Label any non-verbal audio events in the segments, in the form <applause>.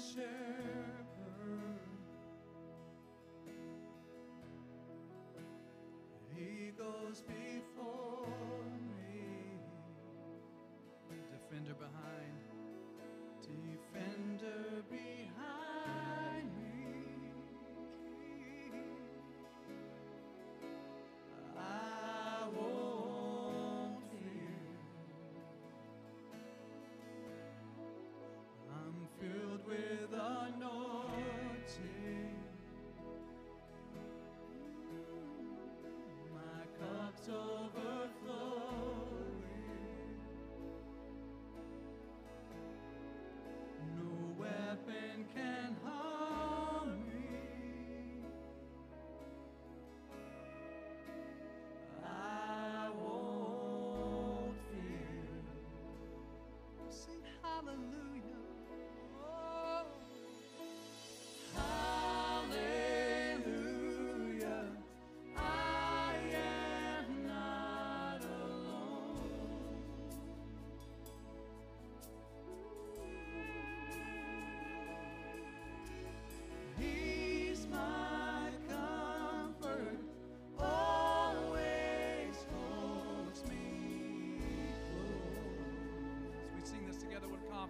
share.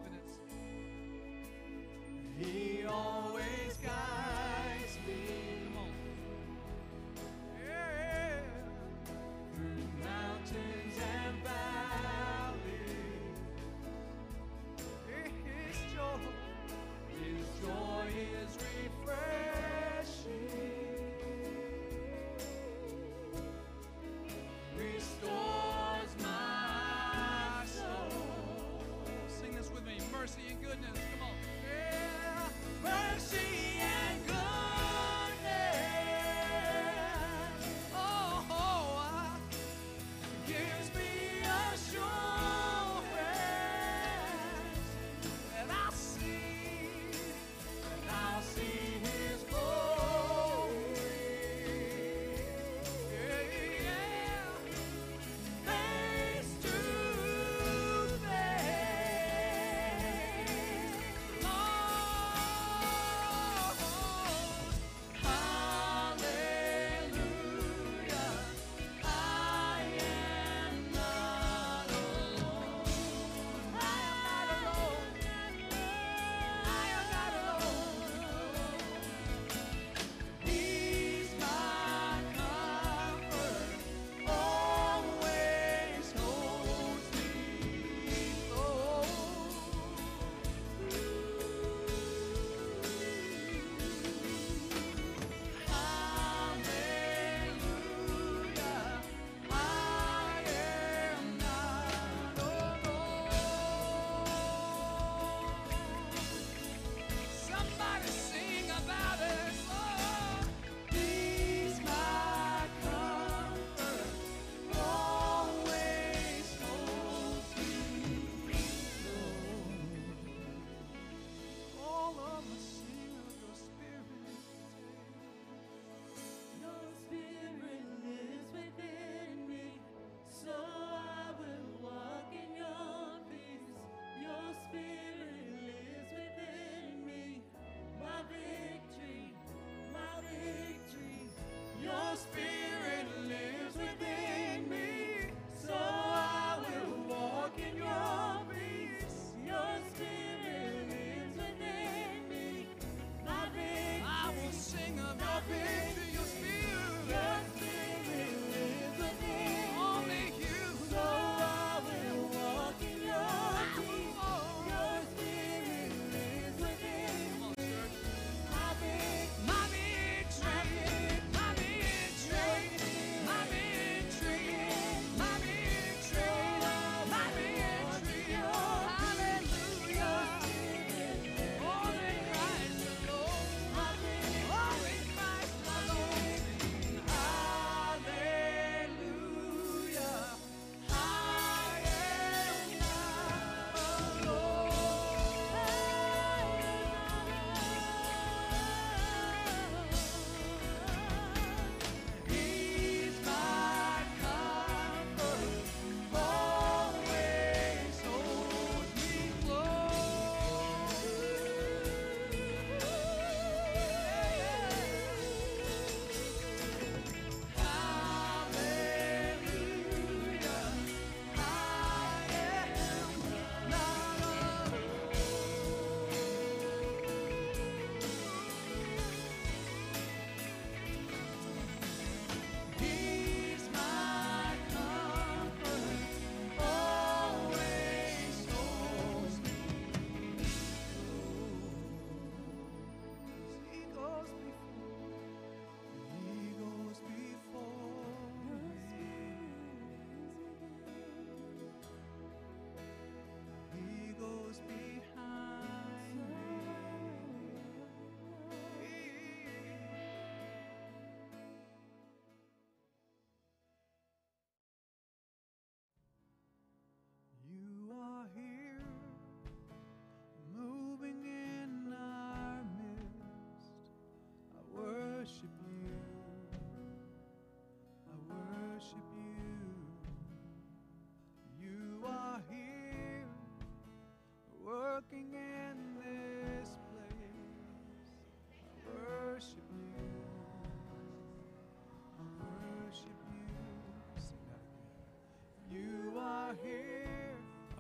Confidence.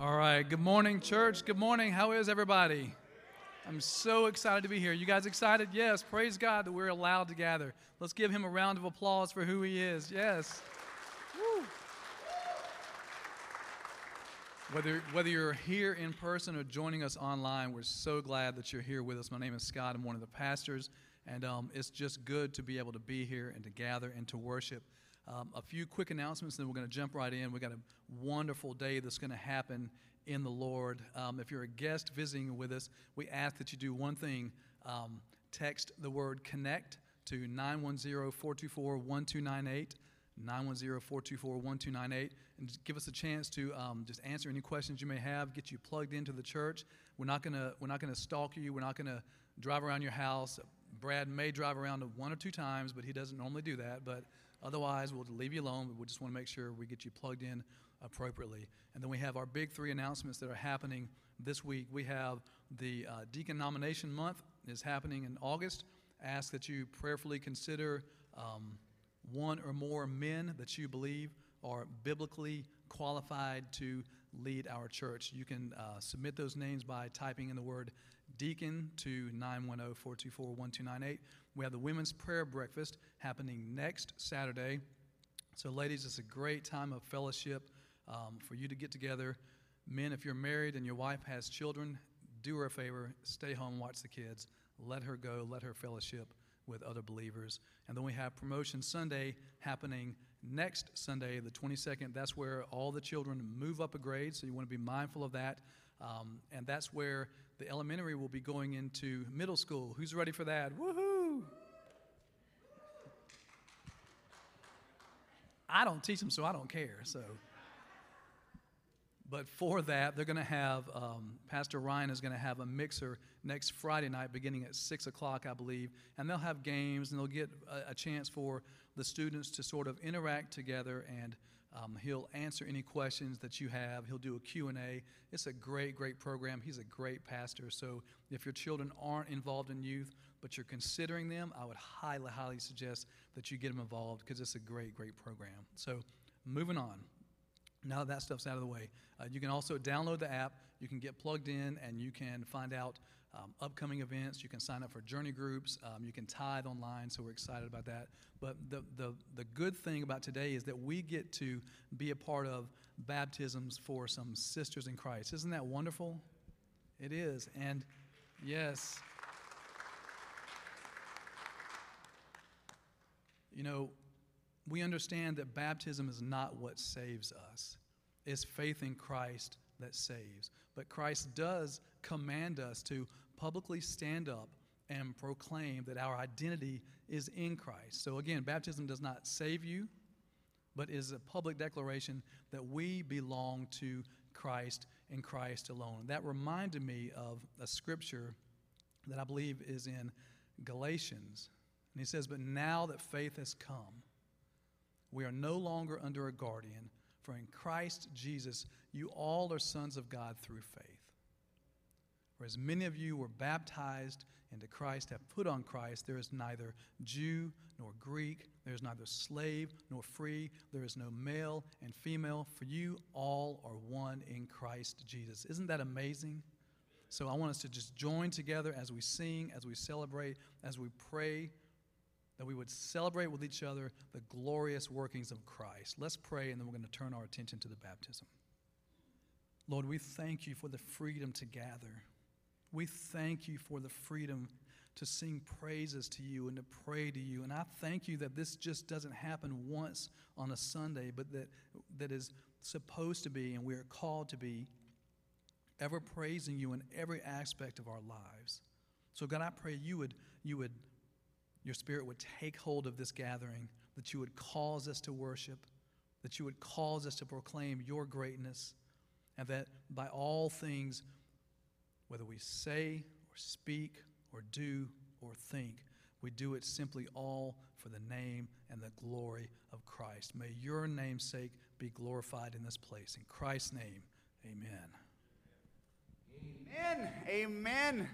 All right. Good morning, church. Good morning. How is everybody? I'm so excited to be here. You guys excited? Yes. Praise God that we're allowed to gather. Let's give him a round of applause for who he is. Yes. Woo. Whether, whether you're here in person or joining us online, we're so glad that you're here with us. My name is Scott. I'm one of the pastors, and um, it's just good to be able to be here and to gather and to worship. Um, a few quick announcements, then we're going to jump right in. We've got a wonderful day that's going to happen in the Lord. Um, if you're a guest visiting with us, we ask that you do one thing um, text the word connect to 910 424 1298. 910-424-1298 and give us a chance to um, just answer any questions you may have get you plugged into the church we're not going to we're not going to stalk you we're not going to drive around your house brad may drive around one or two times but he doesn't normally do that but Otherwise, we'll leave you alone, but we just want to make sure we get you plugged in appropriately. And then we have our big three announcements that are happening this week. We have the uh, Deacon Nomination Month is happening in August. Ask that you prayerfully consider um, one or more men that you believe are biblically qualified to lead our church. You can uh, submit those names by typing in the word deacon to 910 424 1298. We have the women's prayer breakfast happening next Saturday. So, ladies, it's a great time of fellowship um, for you to get together. Men, if you're married and your wife has children, do her a favor, stay home, watch the kids, let her go, let her fellowship with other believers. And then we have Promotion Sunday happening next Sunday, the 22nd. That's where all the children move up a grade, so you want to be mindful of that. Um, and that's where the elementary will be going into middle school. Who's ready for that? Woohoo! I don't teach them, so I don't care. So, but for that, they're going to have um, Pastor Ryan is going to have a mixer next Friday night, beginning at six o'clock, I believe, and they'll have games and they'll get a, a chance for the students to sort of interact together and. Um, he'll answer any questions that you have. He'll do a Q&A. It's a great, great program. He's a great pastor. So if your children aren't involved in youth, but you're considering them, I would highly, highly suggest that you get them involved because it's a great, great program. So, moving on. Now that that stuff's out of the way, uh, you can also download the app. You can get plugged in and you can find out um, upcoming events. You can sign up for journey groups. Um, you can tithe online, so we're excited about that. But the, the, the good thing about today is that we get to be a part of baptisms for some sisters in Christ. Isn't that wonderful? It is. And yes. You know, we understand that baptism is not what saves us, it's faith in Christ that saves. But Christ does command us to publicly stand up and proclaim that our identity is in Christ. So, again, baptism does not save you, but is a public declaration that we belong to Christ and Christ alone. That reminded me of a scripture that I believe is in Galatians and he says, But now that faith has come, we are no longer under a guardian, for in Christ Jesus you all are sons of God through faith. For as many of you were baptized into Christ, have put on Christ, there is neither Jew nor Greek, there is neither slave nor free, there is no male and female, for you all are one in Christ Jesus. Isn't that amazing? So I want us to just join together as we sing, as we celebrate, as we pray that we would celebrate with each other the glorious workings of Christ. Let's pray, and then we're going to turn our attention to the baptism. Lord, we thank you for the freedom to gather. We thank you for the freedom to sing praises to you and to pray to you. And I thank you that this just doesn't happen once on a Sunday, but that, that is supposed to be and we are called to be ever praising you in every aspect of our lives. So, God, I pray you would, you would your Spirit would take hold of this gathering, that you would cause us to worship, that you would cause us to proclaim your greatness, and that by all things, whether we say or speak or do or think, we do it simply all for the name and the glory of Christ. May your namesake be glorified in this place. In Christ's name, amen. Amen. Amen.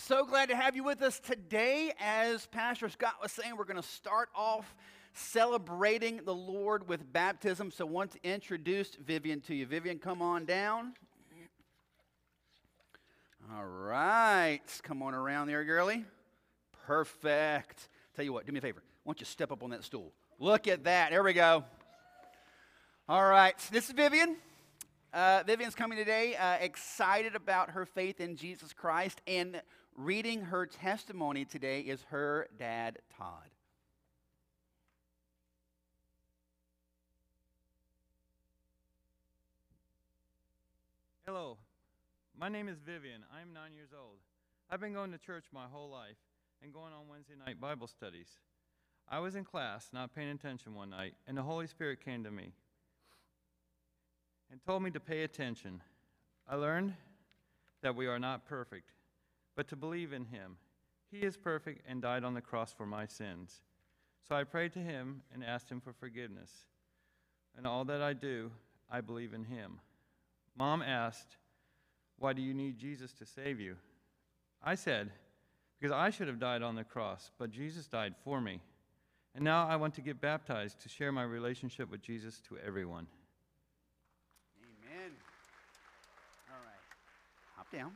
So glad to have you with us today. As Pastor Scott was saying, we're going to start off celebrating the Lord with baptism. So, I want to introduce Vivian to you. Vivian, come on down. All right. Come on around there, girly. Perfect. Tell you what, do me a favor. Why don't you step up on that stool? Look at that. There we go. All right. This is Vivian. Uh, Vivian's coming today, uh, excited about her faith in Jesus Christ, and reading her testimony today is her dad, Todd. Hello, my name is Vivian. I'm nine years old. I've been going to church my whole life and going on Wednesday night Bible studies. I was in class, not paying attention one night, and the Holy Spirit came to me and told me to pay attention. I learned that we are not perfect, but to believe in Him. He is perfect and died on the cross for my sins. So I prayed to Him and asked Him for forgiveness. And all that I do, I believe in Him. Mom asked, Why do you need Jesus to save you? I said, Because I should have died on the cross, but Jesus died for me. And now I want to get baptized to share my relationship with Jesus to everyone. Amen. All right. Hop down.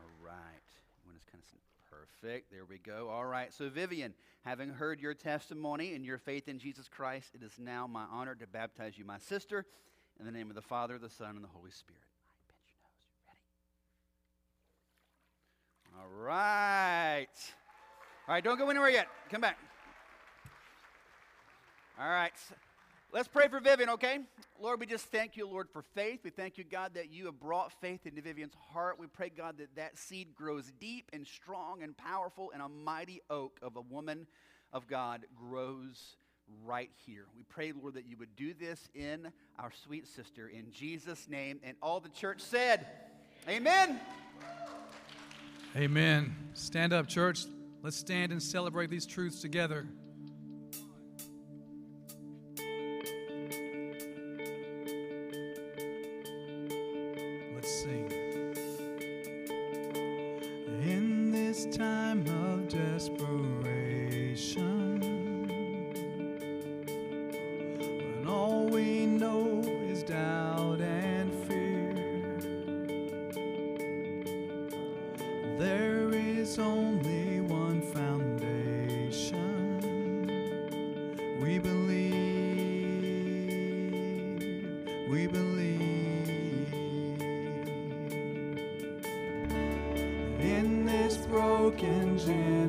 All right. You want to kind of perfect. There we go. All right. So Vivian, having heard your testimony and your faith in Jesus Christ, it is now my honor to baptize you, my sister, in the name of the Father, the Son, and the Holy Spirit. All right, pinch your nose. Ready? All right. All right, don't go anywhere yet. Come back. All right. Let's pray for Vivian, okay? Lord, we just thank you, Lord, for faith. We thank you, God, that you have brought faith into Vivian's heart. We pray, God, that that seed grows deep and strong and powerful, and a mighty oak of a woman of God grows right here. We pray, Lord, that you would do this in our sweet sister in Jesus' name. And all the church said, Amen. Amen. Stand up, church. Let's stand and celebrate these truths together. Is only one foundation. We believe, we believe. In this broken generation,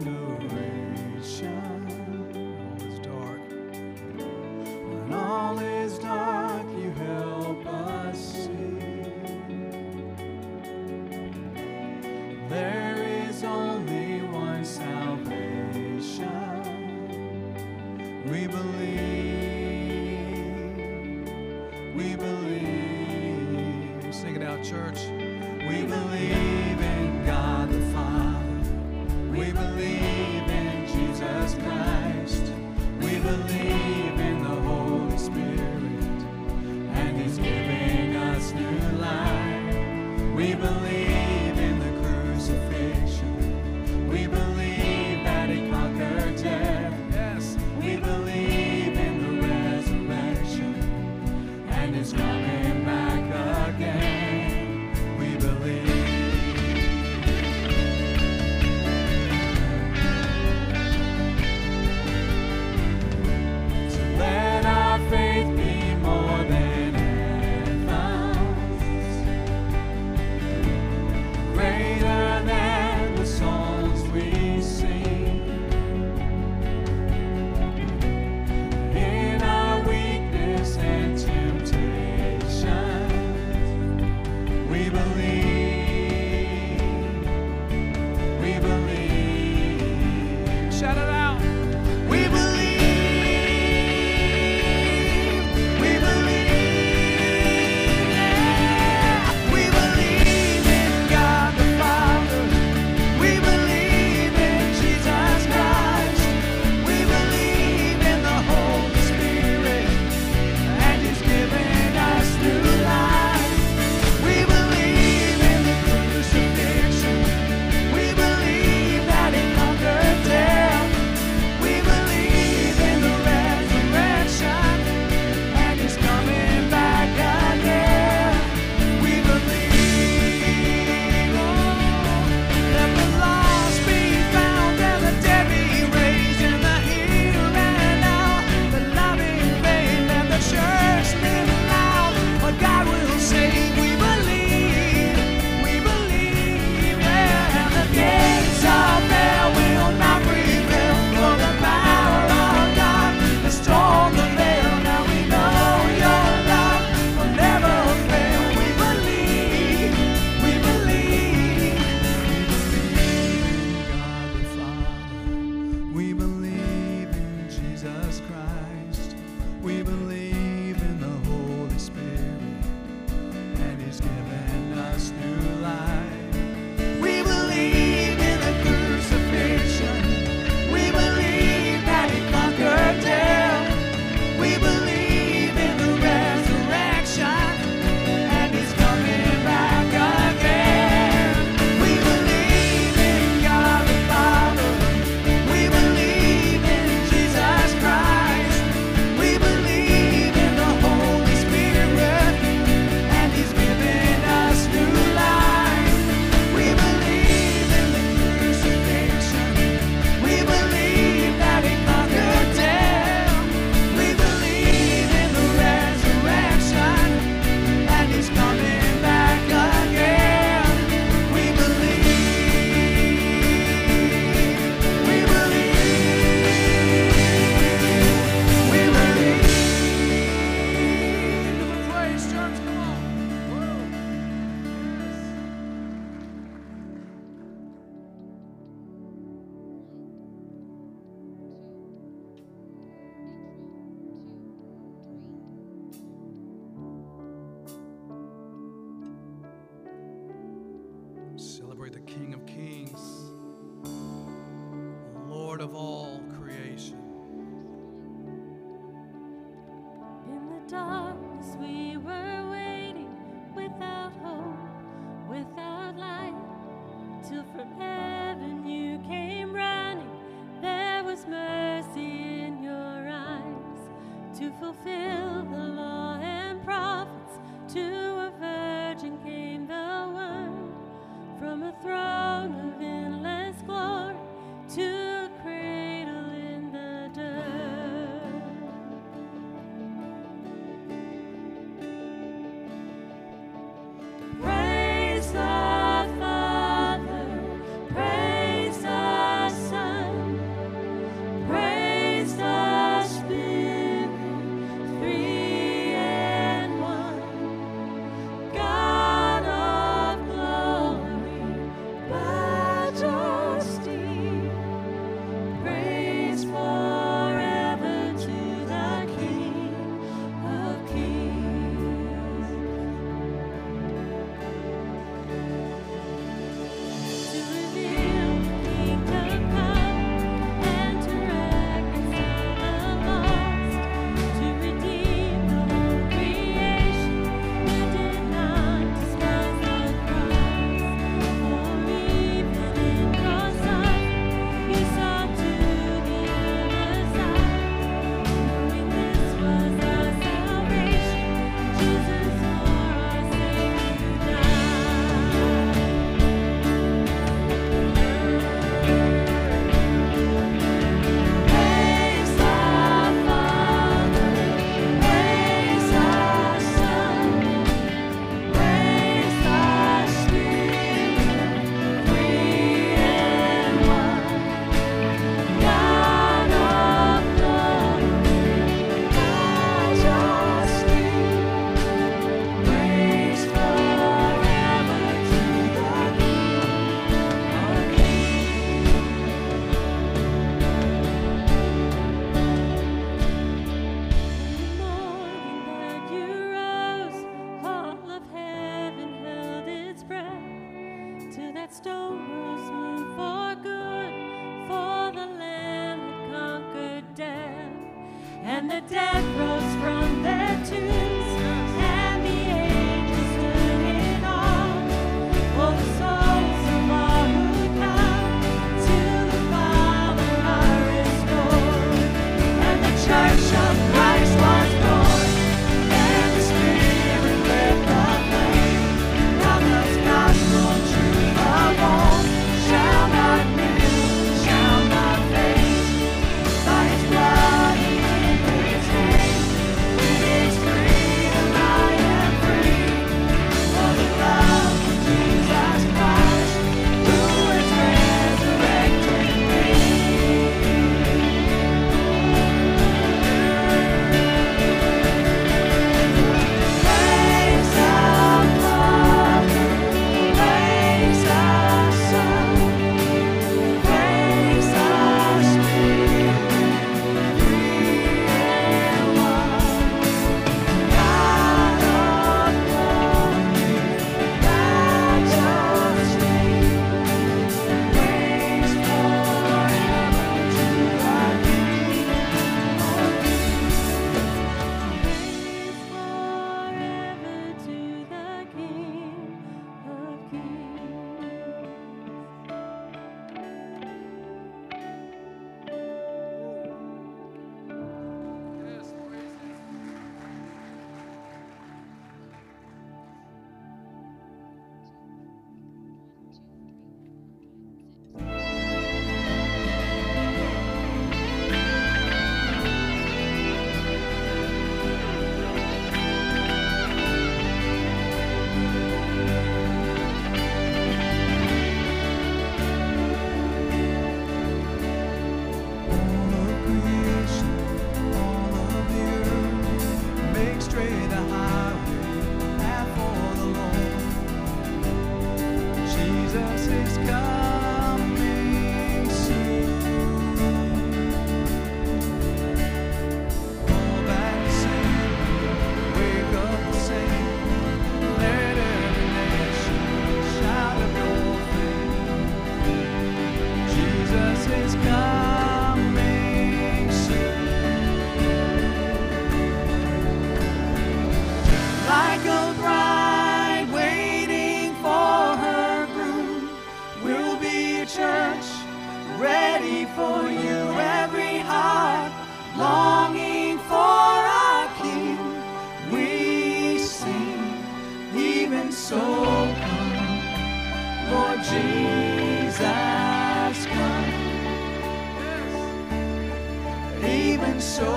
even so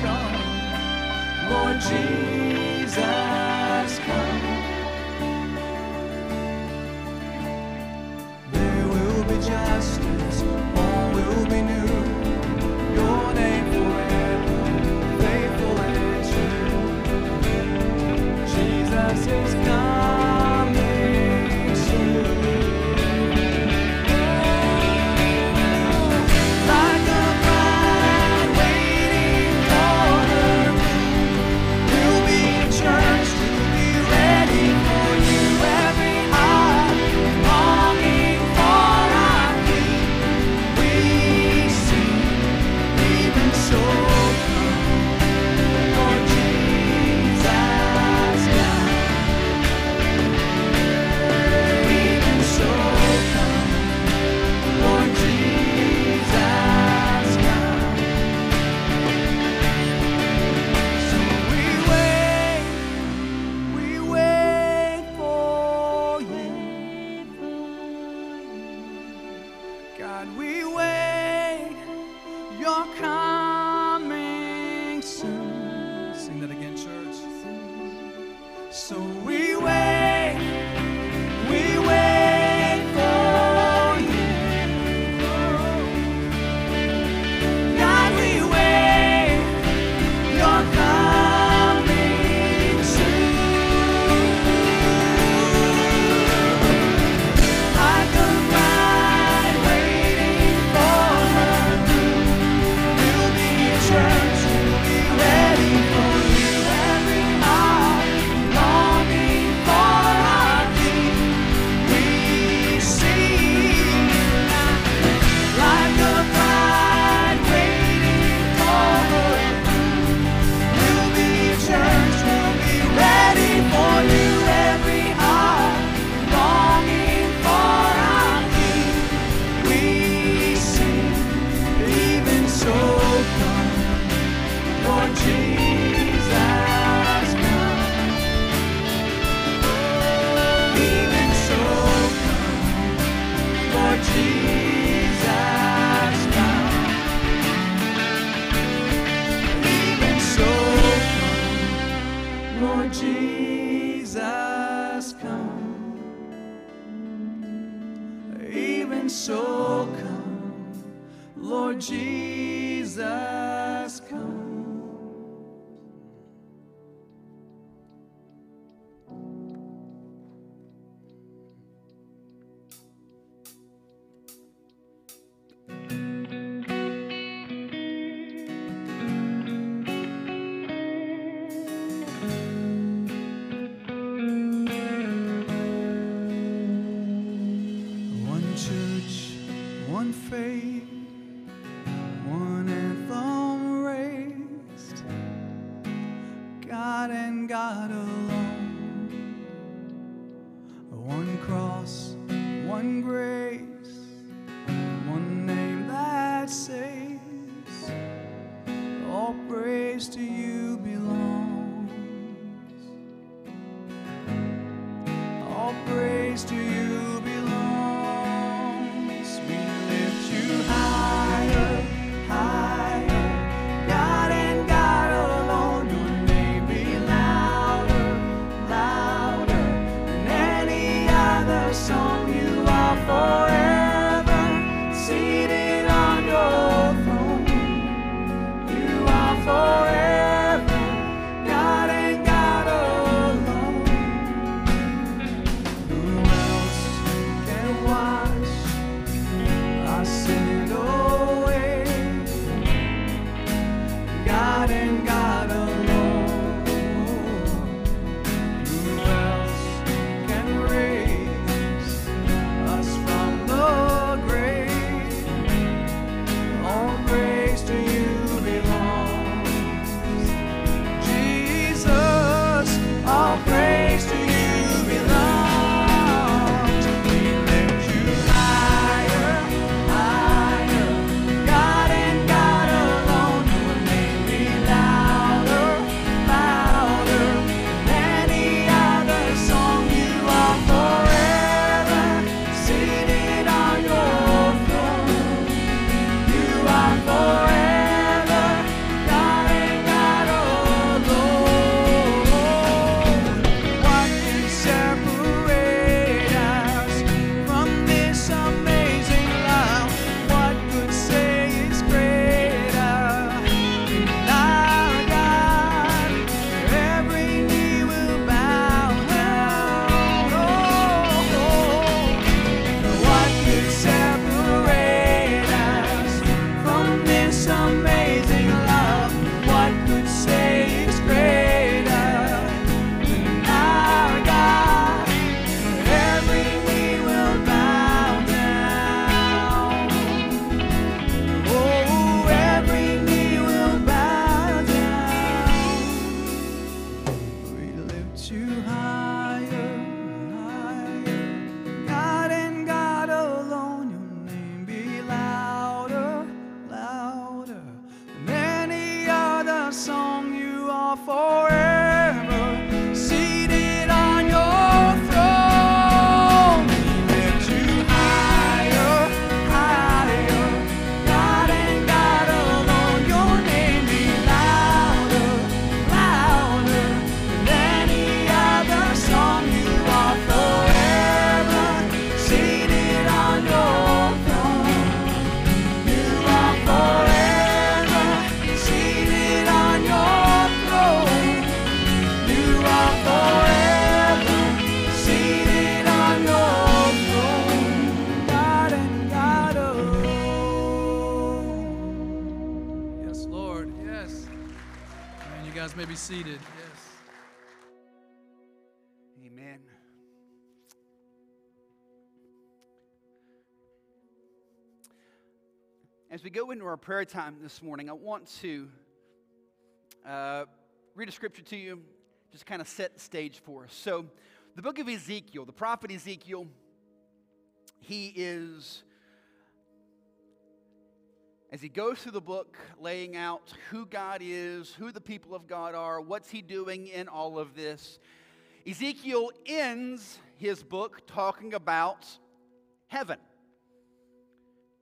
come, Lord Jesus, come. so come, Lord Jesus, come. Prayer time this morning, I want to uh, read a scripture to you, just kind of set the stage for us. So, the book of Ezekiel, the prophet Ezekiel, he is, as he goes through the book, laying out who God is, who the people of God are, what's he doing in all of this. Ezekiel ends his book talking about heaven.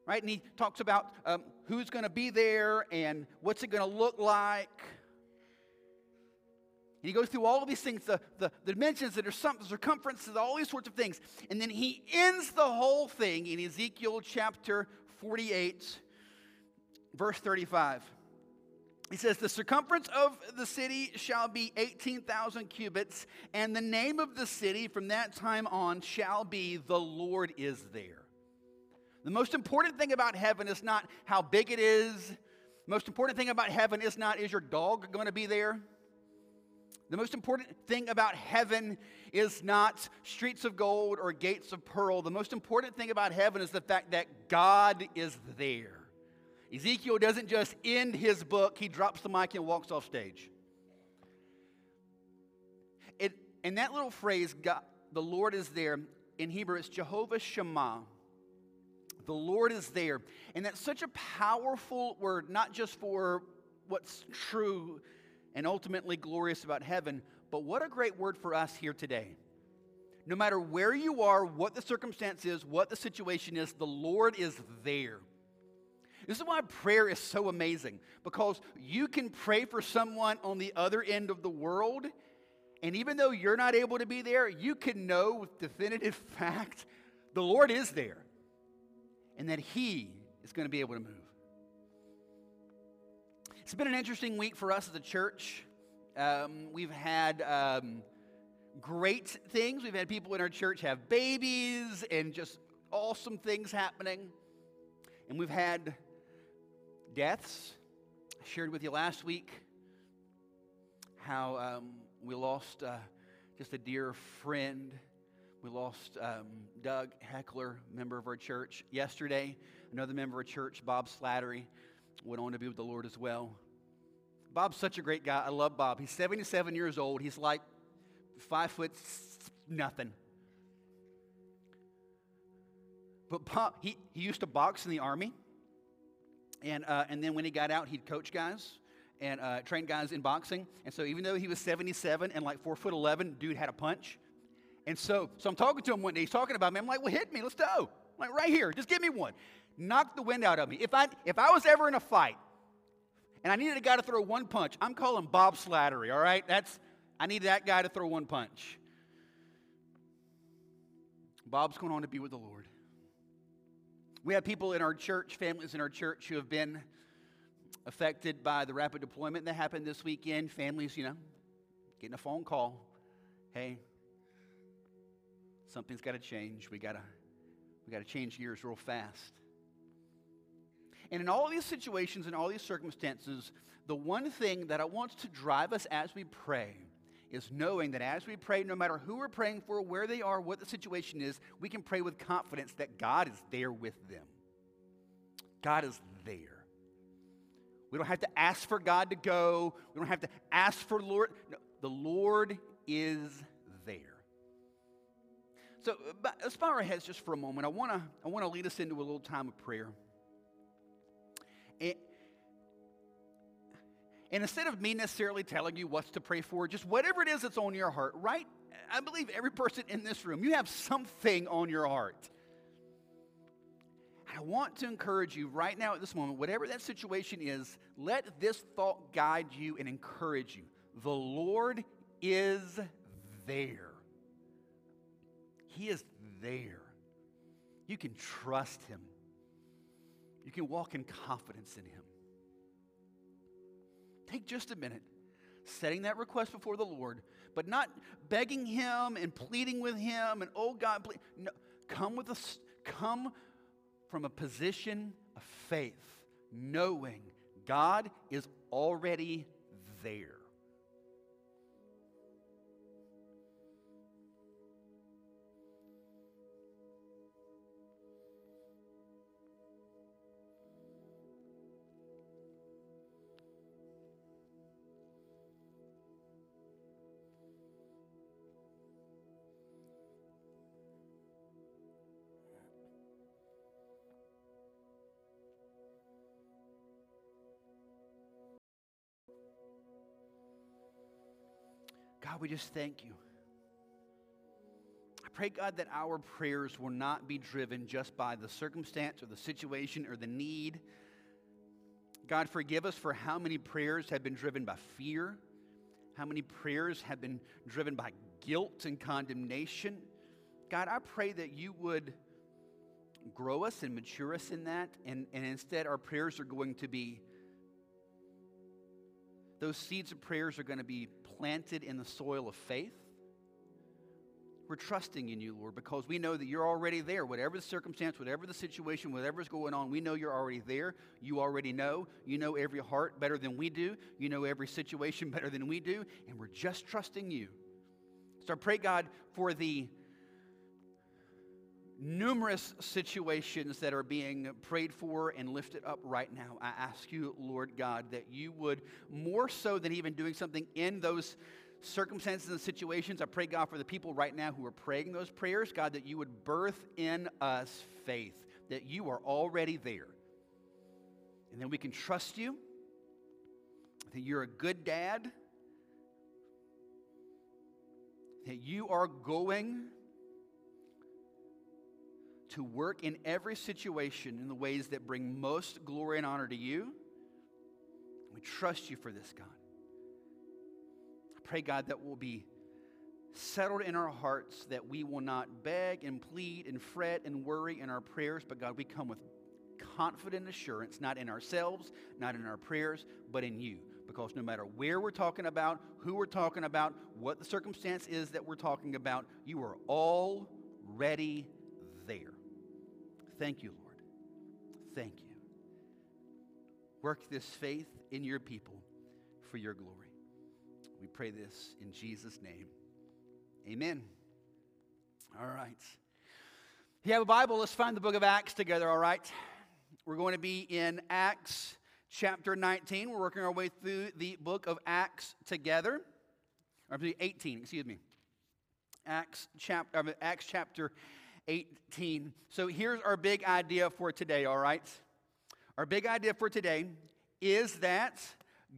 Right? And he talks about um, who's going to be there and what's it going to look like. And he goes through all of these things, the, the, the dimensions, the circumferences, all these sorts of things. And then he ends the whole thing in Ezekiel chapter 48, verse 35. He says, The circumference of the city shall be 18,000 cubits, and the name of the city from that time on shall be The Lord is there. The most important thing about heaven is not how big it is. The most important thing about heaven is not, is your dog going to be there? The most important thing about heaven is not streets of gold or gates of pearl. The most important thing about heaven is the fact that God is there. Ezekiel doesn't just end his book, he drops the mic and walks off stage. It, and that little phrase, God, the Lord is there, in Hebrew it's Jehovah Shammah. The Lord is there. And that's such a powerful word, not just for what's true and ultimately glorious about heaven, but what a great word for us here today. No matter where you are, what the circumstance is, what the situation is, the Lord is there. This is why prayer is so amazing because you can pray for someone on the other end of the world, and even though you're not able to be there, you can know with definitive <laughs> fact the Lord is there and that He is going to be able to move. It's been an interesting week for us as a church. Um, we've had um, great things. We've had people in our church have babies and just awesome things happening. And we've had deaths. I shared with you last week how um, we lost uh, just a dear friend. We lost um, Doug Heckler, member of our church. Yesterday, another member of our church, Bob Slattery, went on to be with the Lord as well. Bob's such a great guy. I love Bob. He's 77 years old. He's like five foot nothing. But Bob, he, he used to box in the army. And, uh, and then when he got out, he'd coach guys and uh, train guys in boxing. And so even though he was 77 and like four foot 11, dude had a punch. And so, so I'm talking to him one day. He's talking about me. I'm like, well, hit me. Let's go. I'm like, right here. Just give me one. Knock the wind out of me. If I, if I was ever in a fight and I needed a guy to throw one punch, I'm calling Bob Slattery, all right? That's, I need that guy to throw one punch. Bob's going on to be with the Lord. We have people in our church, families in our church, who have been affected by the rapid deployment that happened this weekend. Families, you know, getting a phone call. Hey, something's got to change. We got to we got to change gears real fast. And in all these situations and all these circumstances, the one thing that I want to drive us as we pray is knowing that as we pray, no matter who we're praying for, where they are, what the situation is, we can pray with confidence that God is there with them. God is there. We don't have to ask for God to go. We don't have to ask for Lord. No, the Lord is there. So uh, let's bow our heads just for a moment. I want to I want to lead us into a little time of prayer. And, And instead of me necessarily telling you what to pray for, just whatever it is that's on your heart, right? I believe every person in this room, you have something on your heart. I want to encourage you right now at this moment, whatever that situation is, let this thought guide you and encourage you. The Lord is there. He is there. You can trust Him, you can walk in confidence in Him. Take just a minute, setting that request before the Lord, but not begging Him and pleading with Him and, oh God, please. No, come with a, come from a position of faith, knowing God is already there. God, we just thank you. I pray, God, that our prayers will not be driven just by the circumstance or the situation or the need. God, forgive us for how many prayers have been driven by fear, how many prayers have been driven by guilt and condemnation. God, I pray that you would grow us and mature us in that, and, and instead our prayers are going to be, those seeds of prayers are going to be planted in the soil of faith. We're trusting in you, Lord, because we know that you're already there. Whatever the circumstance, whatever the situation, whatever's going on, we know you're already there. You already know. You know every heart better than we do. You know every situation <laughs> better than we do. And we're just trusting you. So I pray, God, for the numerous situations that are being prayed for and lifted up right now. I ask you, Lord God, that you would, more so than even doing something in those circumstances and situations, I pray, God, for the people right now who are praying those prayers, God, that you would birth in us faith, that you are already there. And then we can trust you, that you're a good dad, that you are going to work in every situation in the ways that bring most glory and honor to you. We trust you for this, God. I pray, God, that will be settled in our hearts, that we will not beg and plead and fret and worry in our prayers, but God, we come with confident assurance, not in ourselves, not in our prayers, but in you. Because no matter where we're talking about, who we're talking about, what the circumstance is that we're talking about, you are already there. Thank you, Lord. Thank you. Work this faith in your people for your glory. We pray this in Jesus' name. Amen. All right. If you have a Bible, let's find the book of Acts together, all right? We're going to be in Acts chapter 19. We're working our way through the book of Acts together. Or 18, excuse me. Acts chapter, uh, Acts chapter 18. So here's our big idea for today, all right? Our big idea for today is that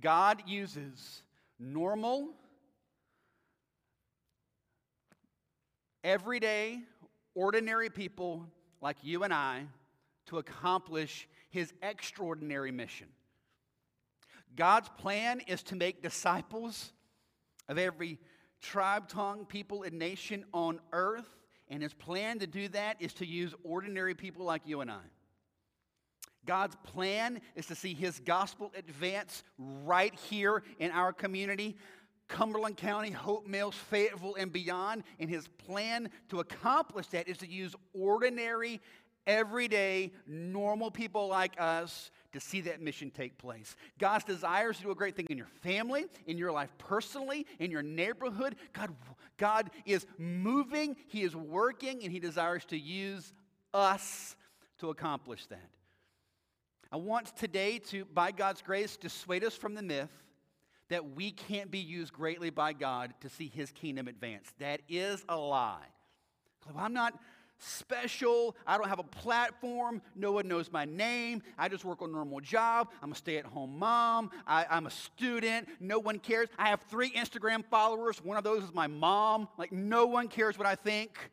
God uses normal, everyday, ordinary people like you and I to accomplish his extraordinary mission. God's plan is to make disciples of every tribe, tongue, people, and nation on earth and his plan to do that is to use ordinary people like you and I. God's plan is to see his gospel advance right here in our community, Cumberland County, Hope Mills, Fayetteville, and beyond. And his plan to accomplish that is to use ordinary, everyday, normal people like us to see that mission take place. God's desires to do a great thing in your family, in your life personally, in your neighborhood. God, God is moving, He is working, and He desires to use us to accomplish that. I want today to, by God's grace, dissuade us from the myth that we can't be used greatly by God to see His kingdom advance. That is a lie. I'm not special. I don't have a platform. No one knows my name. I just work a normal job. I'm a stay at home mom. I, am a student. No one cares. I have three Instagram followers. One of those is my mom. Like, no one cares what I think.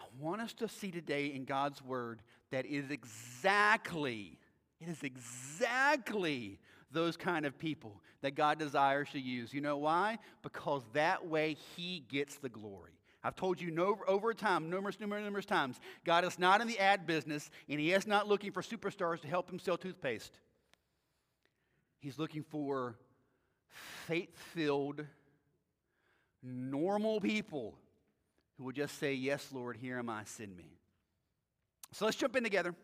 I want us to see today in God's word that is exactly, it is exactly those kind of people that God desires to use. You know why? Because that way He gets the glory. I've told you no, over time, numerous, numerous, numerous times, God is not in the ad business and He is not looking for superstars to help Him sell toothpaste. He's looking for faith filled, normal people who will just say, Yes, Lord, here am I, send me. So let's jump in together.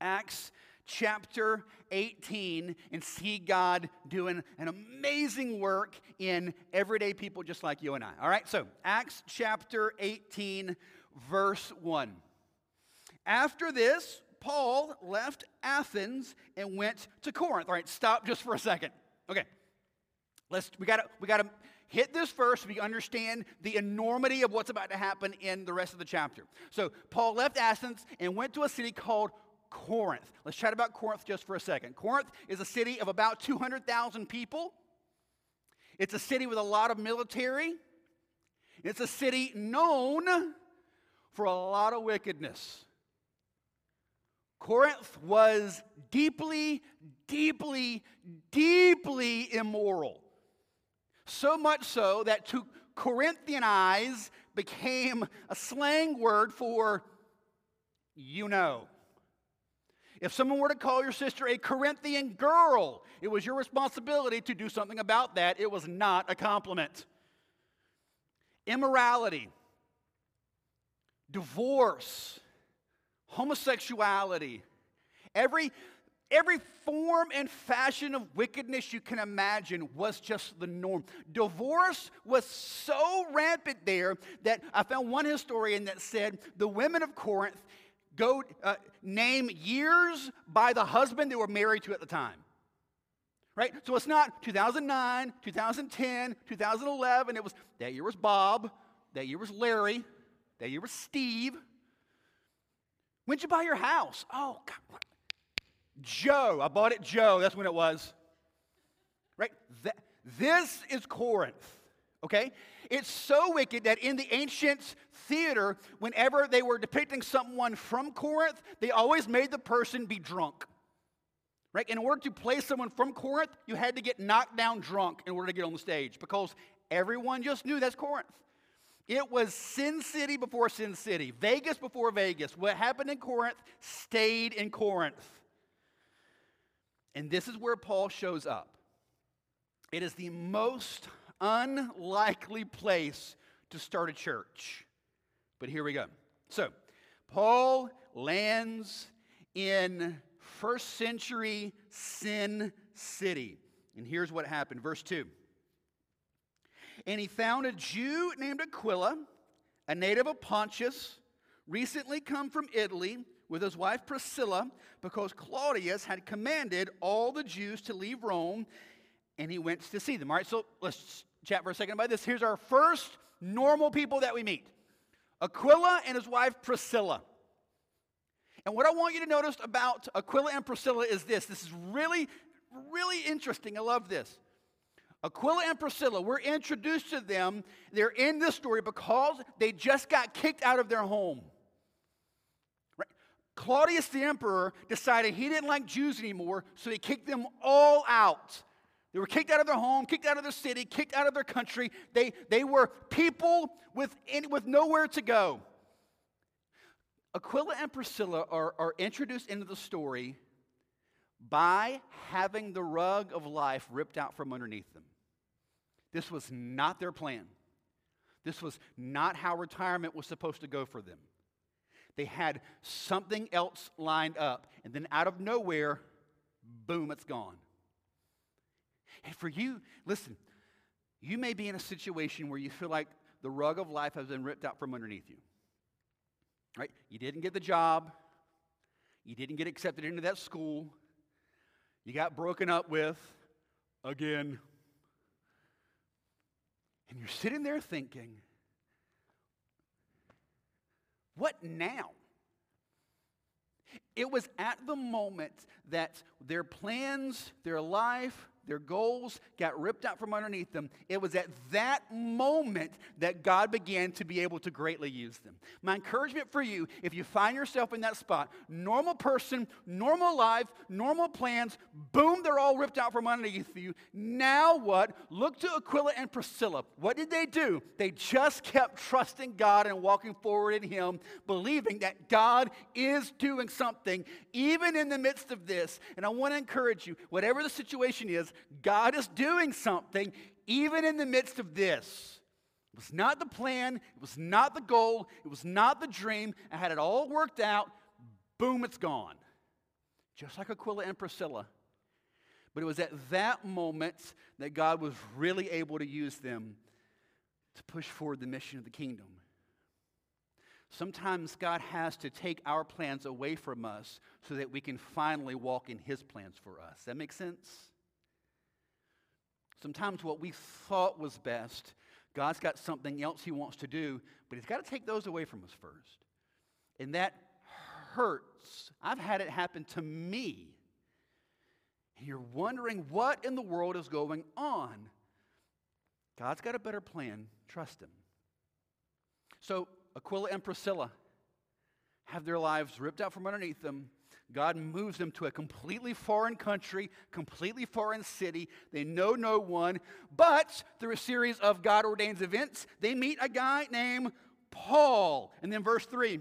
Acts chapter 18 and see God doing an amazing work in everyday people just like you and I. All right, so Acts chapter 18, verse 1. After this, Paul left Athens and went to Corinth. All right, stop just for a second. Okay. Let's we gotta we gotta hit this first so we understand the enormity of what's about to happen in the rest of the chapter. So Paul left Athens and went to a city called Corinth. Let's chat about Corinth just for a second. Corinth is a city of about 200,000 people. It's a city with a lot of military. It's a city known for a lot of wickedness. Corinth was deeply, deeply, deeply immoral. So much so that to Corinthianize became a slang word for you know. If someone were to call your sister a Corinthian girl, it was your responsibility to do something about that. It was not a compliment. Immorality, divorce, homosexuality, every, every form and fashion of wickedness you can imagine was just the norm. Divorce was so rampant there that I found one historian that said the women of Corinth go uh, name years by the husband they were married to at the time. Right? So it's not 2009, 2010, 2011. It was that year was Bob, that year was Larry, that year was Steve. When'd you buy your house? Oh, God. Joe. I bought it Joe. That's when it was. Right? That, this is Corinth. Okay? It's so wicked that in the ancient theater, whenever they were depicting someone from Corinth, they always made the person be drunk. Right? In order to play someone from Corinth, you had to get knocked down drunk in order to get on the stage because everyone just knew that's Corinth. It was Sin City before Sin City, Vegas before Vegas. What happened in Corinth stayed in Corinth. And this is where Paul shows up. It is the most unlikely place to start a church. But here we go. So, Paul lands in first century Sin City. And here's what happened. Verse 2. And he found a Jew named Aquila, a native of Pontus, recently come from Italy with his wife Priscilla, because Claudius had commanded all the Jews to leave Rome, and he went to see them. All right, so let's chat for a second about this. Here's our first normal people that we meet Aquila and his wife Priscilla. And what I want you to notice about Aquila and Priscilla is this this is really, really interesting. I love this. Aquila and Priscilla, we're introduced to them. They're in this story because they just got kicked out of their home. Right? Claudius the emperor decided he didn't like Jews anymore, so he kicked them all out. They were kicked out of their home, kicked out of their city, kicked out of their country. They, they were people with, with nowhere to go. Aquila and Priscilla are, are introduced into the story by having the rug of life ripped out from underneath them. This was not their plan. This was not how retirement was supposed to go for them. They had something else lined up, and then out of nowhere, boom, it's gone. And for you, listen, you may be in a situation where you feel like the rug of life has been ripped out from underneath you. Right? You didn't get the job. You didn't get accepted into that school. You got broken up with again. And you're sitting there thinking, What now? It was at the moment that their plans, their life, their goals got ripped out from underneath them. It was at that moment that God began to be able to greatly use them. My encouragement for you, if you find yourself in that spot, normal person, normal life, normal plans, boom, they're all ripped out from underneath you. Now what? Look to Aquila and Priscilla. What did they do? They just kept trusting God and walking forward in Him, believing that God is doing something even in the midst of this. And I want to encourage you, whatever the situation is, God is doing something even in the midst of this. It was not the plan, it was not the goal, it was not the dream. I had it all worked out. Boom, it's gone. Just like Aquila and Priscilla. But it was at that moment that God was really able to use them to push forward the mission of the kingdom. Sometimes God has to take our plans away from us so that we can finally walk in His plans for us. That makes sense? Sometimes what we thought was best, God's got something else He wants to do, but He's got to take those away from us first. And that hurts. I've had it happen to me. And you're wondering what in the world is going on. God's got a better plan. Trust Him. So, Aquila and Priscilla have their lives ripped out from underneath them God moves them to a completely foreign country, completely foreign city. They know no one, but through a series of God ordained events, they meet a guy named Paul. And then verse 3.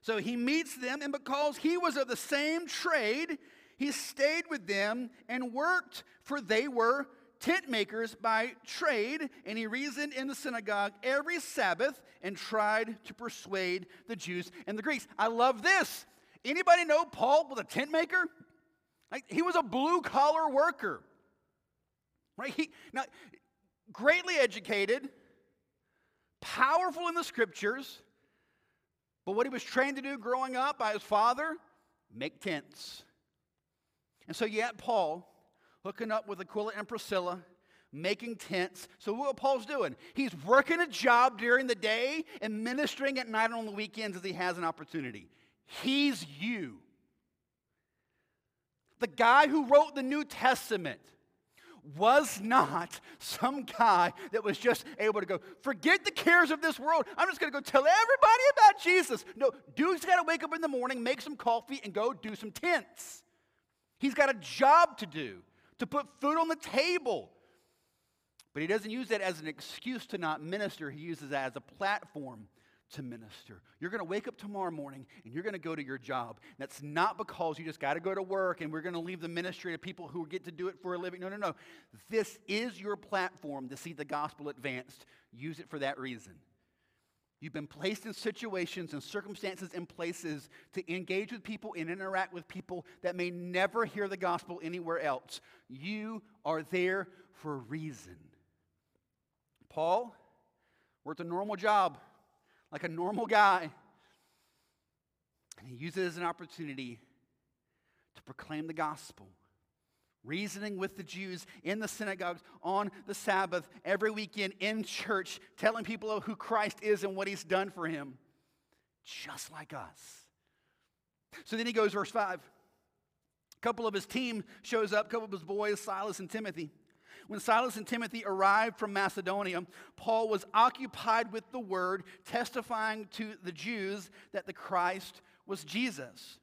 So he meets them, and because he was of the same trade, he stayed with them and worked, for they were tent makers by trade, and he reasoned in the synagogue every Sabbath and tried to persuade the Jews and the Greeks. I love this. Anybody know Paul was a tent maker? Like, he was a blue collar worker. Right? He, now, greatly educated, powerful in the scriptures, but what he was trained to do growing up by his father, make tents. And so you had Paul hooking up with Aquila and Priscilla, making tents. So what Paul's doing? He's working a job during the day and ministering at night and on the weekends as he has an opportunity. He's you. The guy who wrote the New Testament was not some guy that was just able to go, forget the cares of this world. I'm just going to go tell everybody about Jesus. No, dude's got to wake up in the morning, make some coffee, and go do some tents. He's got a job to do, to put food on the table. But he doesn't use that as an excuse to not minister, he uses that as a platform to minister. You're going to wake up tomorrow morning and you're going to go to your job. That's not because you just got to go to work and we're going to leave the ministry to people who get to do it for a living. No, no, no. This is your platform to see the gospel advanced. Use it for that reason. You've been placed in situations and circumstances and places to engage with people and interact with people that may never hear the gospel anywhere else. You are there for a reason. Paul worked a normal job like a normal guy. And he uses it as an opportunity to proclaim the gospel, reasoning with the Jews in the synagogues on the Sabbath, every weekend in church, telling people who Christ is and what he's done for him, just like us. So then he goes, verse 5. A couple of his team shows up, a couple of his boys, Silas and Timothy. When Silas and Timothy arrived from Macedonia, Paul was occupied with the word, testifying to the Jews that the Christ was Jesus.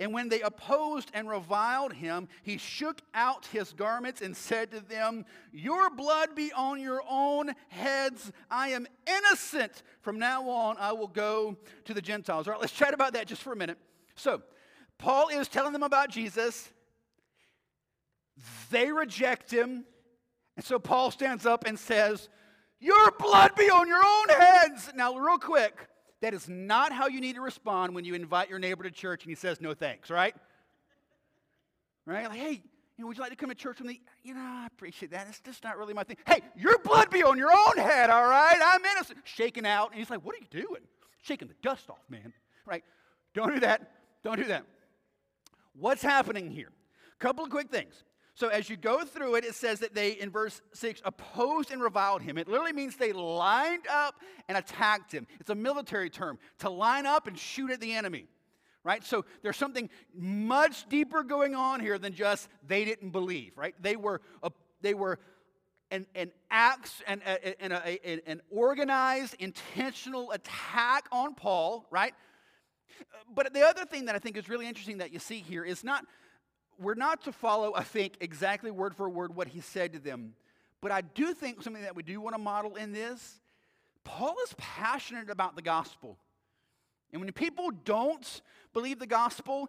And when they opposed and reviled him, he shook out his garments and said to them, Your blood be on your own heads. I am innocent. From now on, I will go to the Gentiles. All right, let's chat about that just for a minute. So, Paul is telling them about Jesus. They reject him. And so Paul stands up and says, Your blood be on your own heads. Now, real quick, that is not how you need to respond when you invite your neighbor to church and he says no thanks, right? Right? Like, hey, you know, would you like to come to church with me? You know, I appreciate that. It's just not really my thing. Hey, your blood be on your own head, all right? I'm innocent. Shaking out. And he's like, what are you doing? Shaking the dust off, man. Right? Don't do that. Don't do that. What's happening here? Couple of quick things. So as you go through it, it says that they, in verse 6, opposed and reviled him. It literally means they lined up and attacked him. It's a military term to line up and shoot at the enemy. Right? So there's something much deeper going on here than just they didn't believe, right? They were, a, they were an, an acts and, an organized, intentional attack on Paul, right? But the other thing that I think is really interesting that you see here is not we're not to follow, I think, exactly word for word what he said to them. But I do think something that we do want to model in this Paul is passionate about the gospel. And when people don't believe the gospel,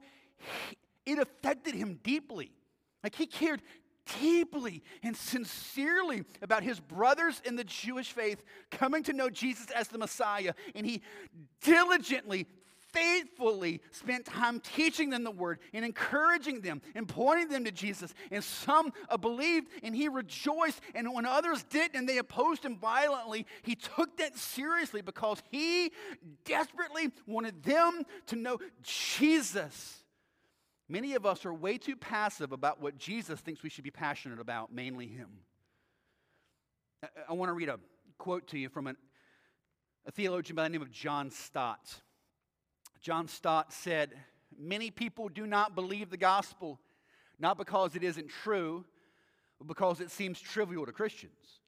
it affected him deeply. Like he cared deeply and sincerely about his brothers in the Jewish faith coming to know Jesus as the Messiah. And he diligently faithfully spent time teaching them the word and encouraging them and pointing them to Jesus. And some uh, believed and he rejoiced. And when others didn't and they opposed him violently, he took that seriously because he desperately wanted them to know Jesus. Many of us are way too passive about what Jesus thinks we should be passionate about, mainly him. I, I want to read a quote to you from an, a theologian by the name of John Stott. John Stott said, Many people do not believe the gospel, not because it isn't true, but because it seems trivial to Christians.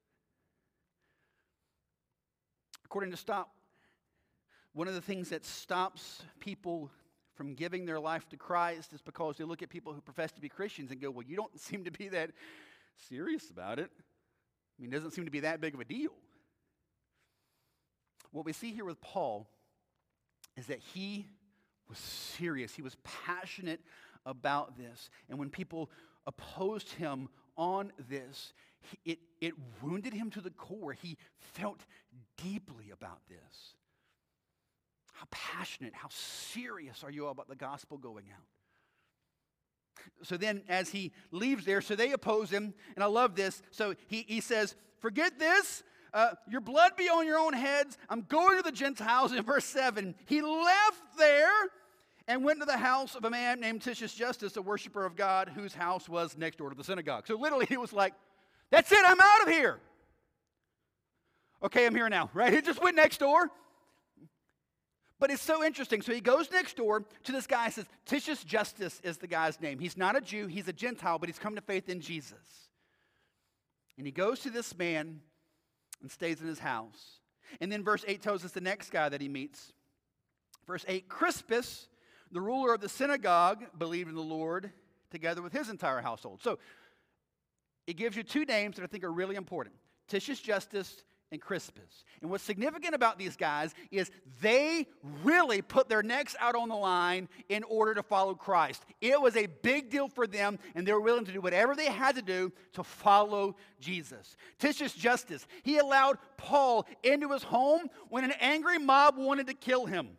According to Stott, one of the things that stops people from giving their life to Christ is because they look at people who profess to be Christians and go, Well, you don't <laughs> seem to be that serious about it. I mean, it doesn't seem to be that big of a deal. What we see here with Paul is that he was serious. He was passionate about this. And when people opposed him on this, he, it, it wounded him to the core. He felt deeply about this. How passionate, how serious are you about the gospel going out? So then, as he leaves there, so they oppose him, and I love this. So he, he says, Forget this, uh, your blood be on your own heads. I'm going to the Gentiles in verse 7. He left there and went to the house of a man named Titius Justus, a worshiper of God, whose house was next door to the synagogue. So literally, <laughs> he was like, That's it, I'm out of here. Okay, I'm here now, right? <laughs> He just went next door. But it's so interesting. So he goes next door to this guy, says, Titius Justus is the guy's name. He's not a Jew, he's a Gentile, but he's come to faith in Jesus. And he goes to this man and stays in his house. And then verse 8 tells us the next guy that he meets. Verse 8 Crispus, the ruler of the synagogue, believed in the Lord together with his entire household. So it gives you two names that I think are really important Titius Justus and Crispus. And what's significant about these guys is they really put their necks out on the line in order to follow Christ. It was a big deal for them, and they were willing to do whatever they had to do to follow Jesus. Titius Justus, he allowed Paul into his home when an angry mob wanted to kill him.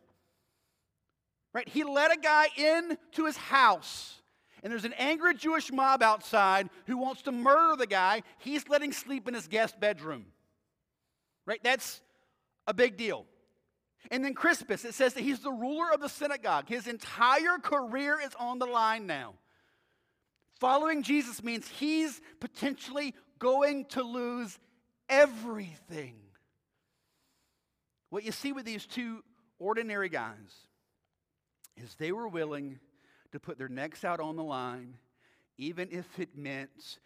Right? He let a guy into his house. And there's an angry Jewish mob outside who wants to murder the guy. He's letting sleep in his guest bedroom. Right? That's a big deal. And then Crispus, it says that he's the ruler of the synagogue. His entire career is on the line now. Following Jesus means he's potentially going to lose everything. What you see with these two ordinary guys is they were willing to put their necks out on the line, even if it meant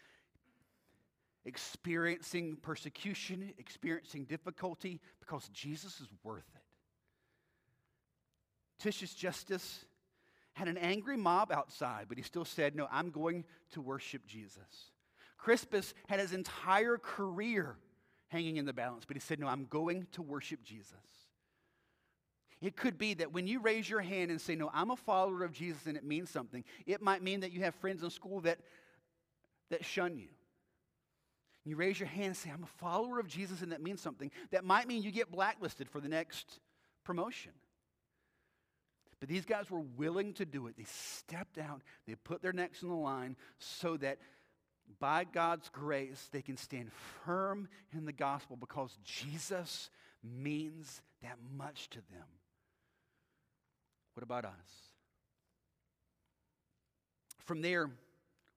experiencing persecution, experiencing difficulty, because Jesus is worth it. Titius Justus had an angry mob outside, but he still said, No, I'm going to worship Jesus. Crispus had his entire career hanging in the balance, but he said, No, I'm going to worship Jesus. It could be that when you raise your hand and say, No, I'm a follower of Jesus and it means something, it might mean that you have friends in school that, that shun you. You raise your hand and say, I'm a follower of Jesus, and that means something. That might mean you get blacklisted for the next promotion. But these guys were willing to do it. They stepped out, they put their necks on the line so that by God's grace they can stand firm in the gospel because Jesus means that much to them. What about us? From there,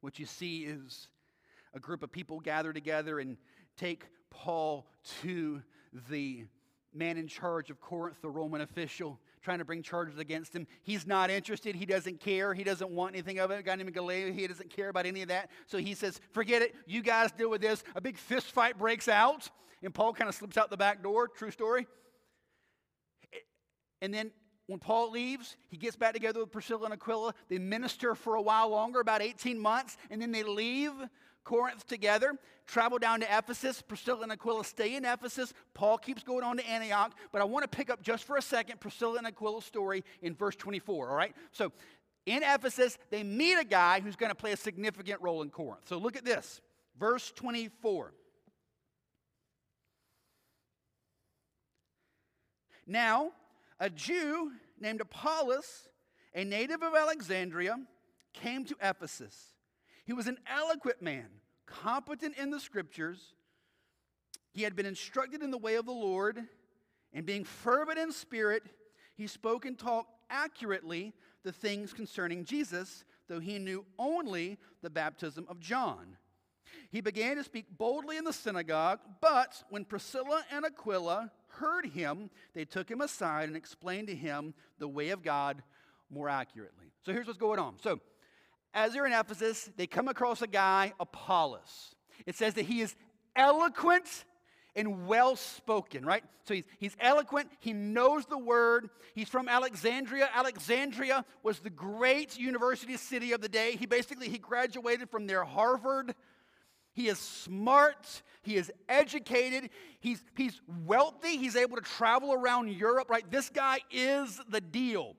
what you see is a group of people gather together and take Paul to the man in charge of Corinth, the Roman official, trying to bring charges against him. He's not interested. He doesn't care. He doesn't want anything of it. A guy named Gallio, he doesn't care about any of that. So he says, Forget it. You guys deal with this. A big fist fight breaks out, and Paul kind of slips out the back door. True story. And then when Paul leaves, he gets back together with Priscilla and Aquila. They minister for a while longer, about 18 months, and then they leave Corinth together, travel down to Ephesus. Priscilla and Aquila stay in Ephesus. Paul keeps going on to Antioch. But I want to pick up just for a second Priscilla and Aquila's story in verse 24, all right? So in Ephesus, they meet a guy who's going to play a significant role in Corinth. So look at this, verse 24. Now, a Jew named Apollos, a native of Alexandria, came to Ephesus. He was an eloquent man, competent in the scriptures. He had been instructed in the way of the Lord, and being fervent in spirit, he spoke and talked accurately the things concerning Jesus, though he knew only the baptism of John. He began to speak boldly in the synagogue, but when Priscilla and Aquila heard him, they took him aside and explained to him the way of God more accurately. So here's what's going on. So, as they're in Ephesus, they come across a guy, Apollos. It says that he is eloquent and well spoken, right? So he's, he's eloquent, he knows the word. He's from Alexandria. Alexandria was the great university city of the day. He basically he graduated from their Harvard. He is smart, he is educated, he's, he's wealthy, he's able to travel around Europe, right? This guy is the deal.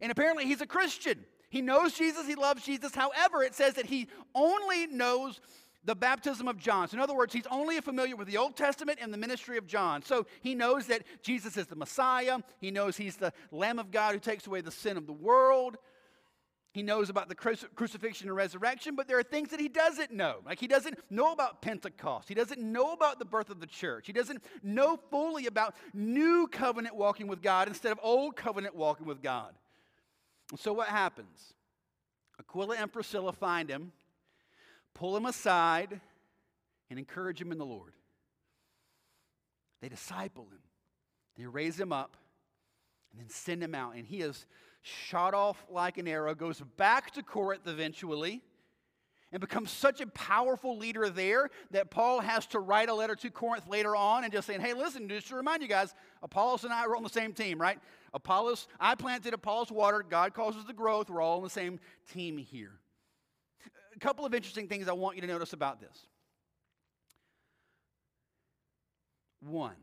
And apparently he's a Christian. He knows Jesus, he loves Jesus. However, it says that he only knows the baptism of John. So, in other words, he's only familiar with the Old Testament and the ministry of John. So, he knows that Jesus is the Messiah. He knows he's the Lamb of God who takes away the sin of the world. He knows about the crucifixion and resurrection, but there are things that he doesn't know. Like he doesn't know about Pentecost. He doesn't know about the birth of the church. He doesn't know fully about new covenant walking with God instead of old covenant walking with God. So what happens? Aquila and Priscilla find him, pull him aside, and encourage him in the Lord. They disciple him, they raise him up, and then send him out. And he is shot off like an arrow, goes back to Corinth eventually, and becomes such a powerful leader there that Paul has to write a letter to Corinth later on and just saying, hey, listen, just to remind you guys, Apollos and I were on the same team, right? Apollos, I planted, Apollos watered, God causes the growth. We're all on the same team here. A couple of interesting things I want you to notice about this. One,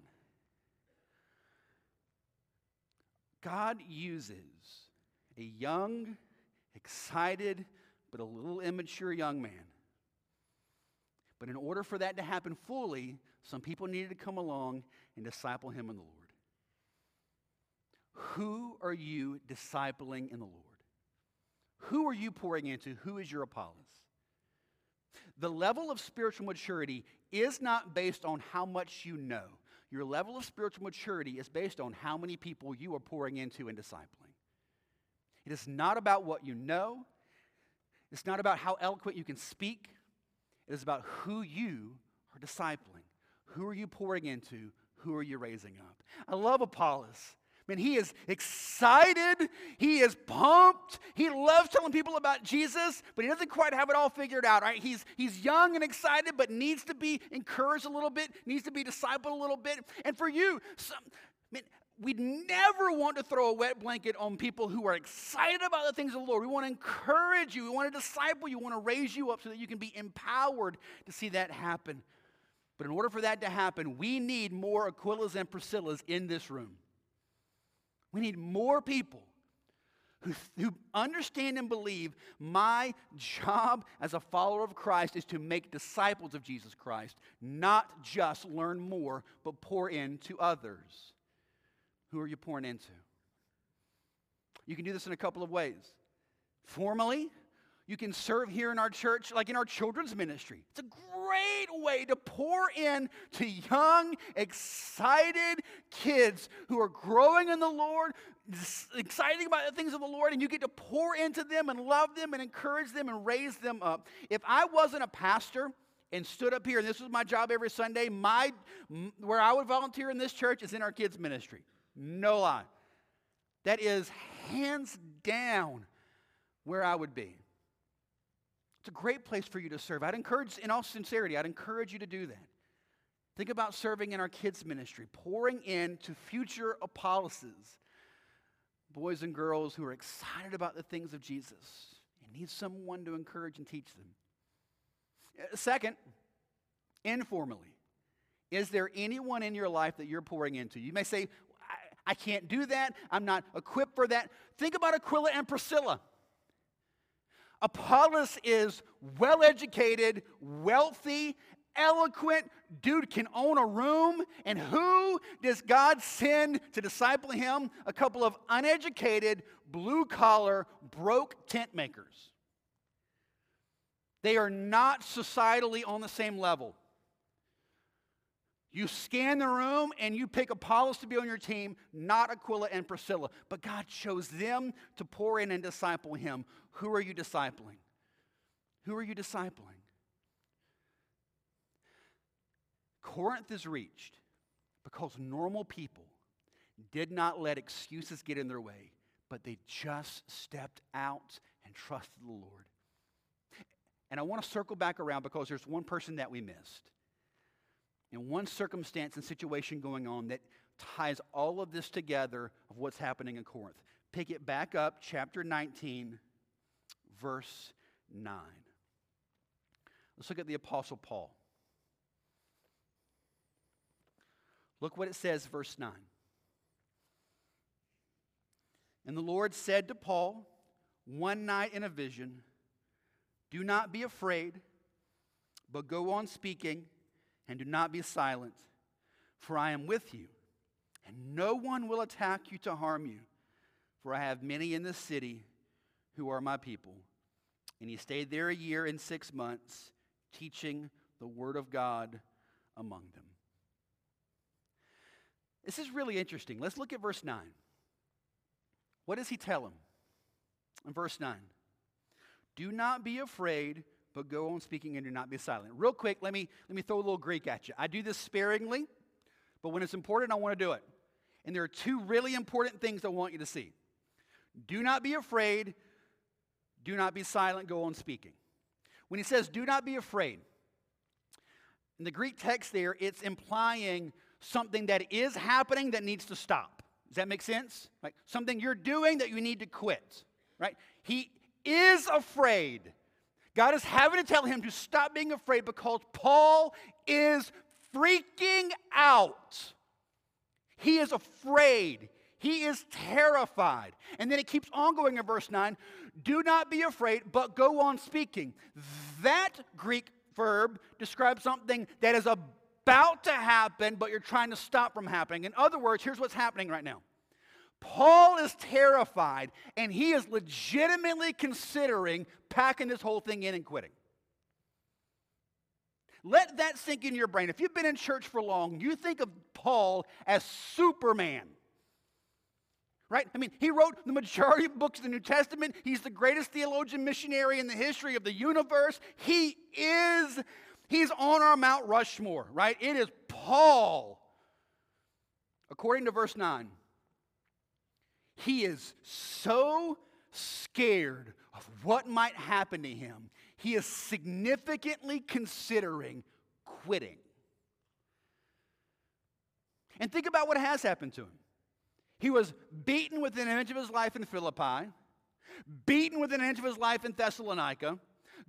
God uses a young, excited, but a little immature young man. But in order for that to happen fully, some people needed to come along and disciple him in the Lord. Who are you discipling in the Lord? Who are you pouring into? Who is your Apollos? The level of spiritual maturity is not based on how much you know. Your level of spiritual maturity is based on how many people you are pouring into and discipling. It is not about what you know, it's not about how eloquent you can speak. It is about who you are discipling. Who are you pouring into? Who are you raising up? I love Apollos. Man, he is excited. He is pumped. He loves telling people about Jesus, but he doesn't quite have it all figured out, right? He's, he's young and excited, but needs to be encouraged a little bit, needs to be discipled a little bit. And for you, some, man, we never want to throw a wet blanket on people who are excited about the things of the Lord. We want to encourage you. We want to disciple you. We want to raise you up so that you can be empowered to see that happen. But in order for that to happen, we need more Aquilas and Priscillas in this room. We need more people who, who understand and believe my job as a follower of Christ is to make disciples of Jesus Christ, not just learn more, but pour into others. Who are you pouring into? You can do this in a couple of ways. Formally, you can serve here in our church, like in our children's ministry. It's a great way to pour in to young, excited kids who are growing in the Lord, excited about the things of the Lord and you get to pour into them and love them and encourage them and raise them up. If I wasn't a pastor and stood up here and this was my job every Sunday, my where I would volunteer in this church is in our kids ministry. No lie. That is hands down where I would be. It's a great place for you to serve. I'd encourage, in all sincerity, I'd encourage you to do that. Think about serving in our kids' ministry, pouring into future Apollos, boys and girls who are excited about the things of Jesus and need someone to encourage and teach them. Uh, second, informally, is there anyone in your life that you're pouring into? You may say, I, I can't do that. I'm not equipped for that. Think about Aquila and Priscilla. Apollos is well educated, wealthy, eloquent, dude can own a room. And who does God send to disciple him? A couple of uneducated, blue collar, broke tent makers. They are not societally on the same level. You scan the room and you pick Apollos to be on your team, not Aquila and Priscilla. But God chose them to pour in and disciple him. Who are you discipling? Who are you discipling? Corinth is reached because normal people did not let excuses get in their way, but they just stepped out and trusted the Lord. And I want to circle back around because there's one person that we missed. And one circumstance and situation going on that ties all of this together of what's happening in Corinth. Pick it back up, chapter 19, verse 9. Let's look at the Apostle Paul. Look what it says, verse 9. And the Lord said to Paul one night in a vision, Do not be afraid, but go on speaking, and do not be silent, for I am with you, and no one will attack you to harm you, for I have many in this city who are my people. And he stayed there a year and six months, teaching the word of God among them. This is really interesting. Let's look at verse 9. What does he tell them? In verse 9, do not be afraid, but go on speaking and do not be silent. Real quick, let me, let me throw a little Greek at you. I do this sparingly, but when it's important, I want to do it. And there are two really important things I want you to see. Do not be afraid, do not be silent, go on speaking. When he says, do not be afraid, in the Greek text there, it's implying something that is happening that needs to stop. Does that make sense? Like something you're doing that you need to quit, right? He is afraid. God is having to tell him to stop being afraid because Paul is freaking out. He is afraid. He is terrified. And then it keeps on going in verse 9 do not be afraid, but go on speaking. That Greek verb describes something that is about to happen, but you're trying to stop from happening. In other words, here's what's happening right now. Paul is terrified, and he is legitimately considering packing this whole thing in and quitting. Let that sink in your brain. If you've been in church for long, you think of Paul as Superman. Right? I mean, he wrote the majority of books of the New Testament. He's the greatest theologian missionary in the history of the universe. He is He's on our Mount Rushmore, right? It is Paul. According to verse 9, he is so scared of what might happen to him, he is significantly considering quitting. And think about what has happened to him. He was beaten within an inch of his life in Philippi, beaten within an inch of his life in Thessalonica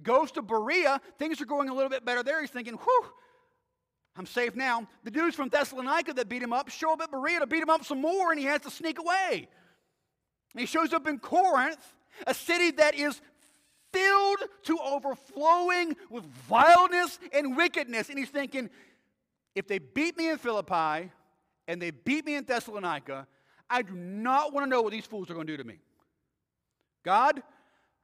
Goes to Berea. Things are going a little bit better there. He's thinking, whew, I'm safe now. The dudes from Thessalonica that beat him up show up at Berea to beat him up some more, and he has to sneak away. He shows up in Corinth, a city that is filled to overflowing with vileness and wickedness. And he's thinking, if they beat me in Philippi and they beat me in Thessalonica, I do not want to know what these fools are going to do to me. God,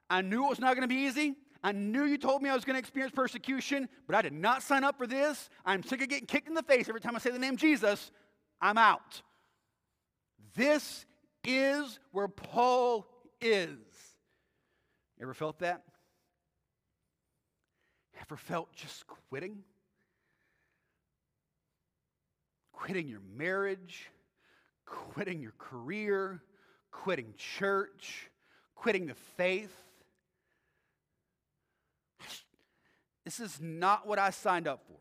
I knew it was not going to be easy. I knew you told me I was going to experience persecution, but I did not sign up for this. I'm sick of getting kicked in the face every time I say the name Jesus. I'm out. This is where Paul is. Ever felt that? Ever felt just quitting? Quitting your marriage, quitting your career, quitting church, quitting the faith. This is not what I signed up for.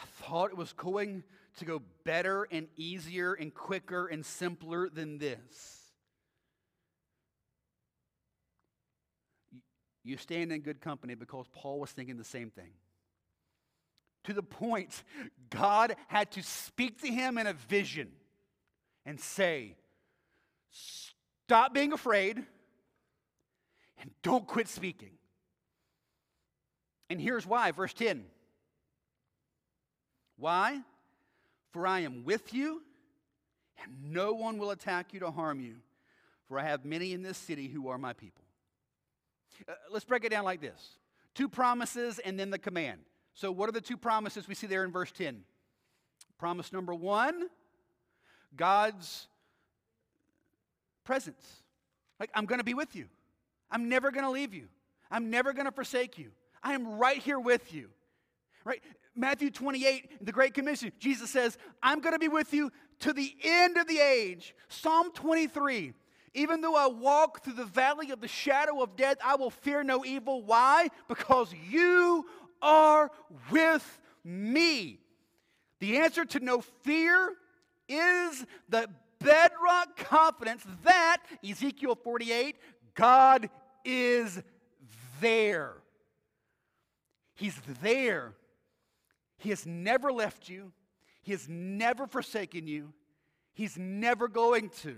I thought it was going to go better and easier and quicker and simpler than this. You stand in good company because Paul was thinking the same thing. To the point, God had to speak to him in a vision and say, Stop being afraid and don't quit speaking. And here's why, verse 10. Why? For I am with you, and no one will attack you to harm you, for I have many in this city who are my people. Uh, let's break it down like this two promises and then the command. So, what are the two promises we see there in verse 10? Promise number one God's presence. Like, I'm going to be with you. I'm never going to leave you. I'm never going to forsake you. I am right here with you. Right? Matthew 28, the Great Commission, Jesus says, I'm going to be with you to the end of the age. Psalm 23, even though I walk through the valley of the shadow of death, I will fear no evil. Why? Because you are with me. The answer to no fear is the bedrock confidence that, Ezekiel 48, God is there. He's there. He has never left you, He has never forsaken you, He's never going to.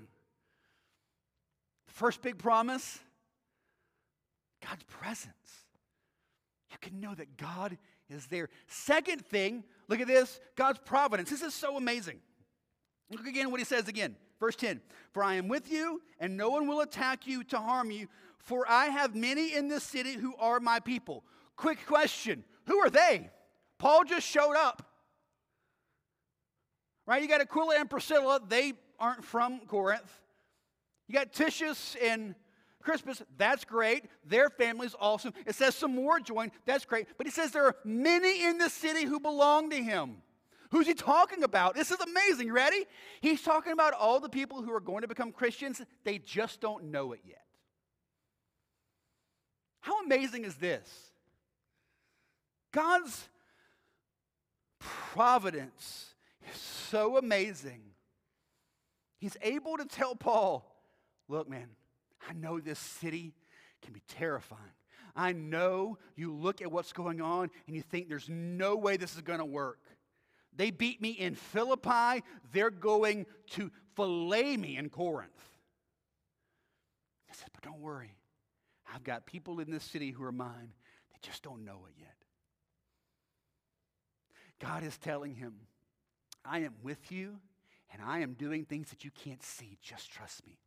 First big promise God's presence. You can know that God is there. Second thing, look at this God's providence. This is so amazing. Look again what he says again. Verse 10 For I am with you, and no one will attack you to harm you, for I have many in this city who are my people. Quick question Who are they? Paul just showed up. Right? You got Aquila and Priscilla, they aren't from Corinth. You got Titius and Crispus, that's great. Their family's awesome. It says some more join, that's great. But he says there are many in the city who belong to him. Who's he talking about? This is amazing. You ready? He's talking about all the people who are going to become Christians. They just don't know it yet. How amazing is this? God's providence is so amazing. He's able to tell Paul, look, man, I know this city can be terrifying. I know you look at what's going on and you think there's no way this is going to work. They beat me in Philippi, they're going to fillet me in Corinth. I said, but don't worry. I've got people in this city who are mine. They just don't know it yet. God is telling him, I am with you and I am doing things that you can't see. Just trust me.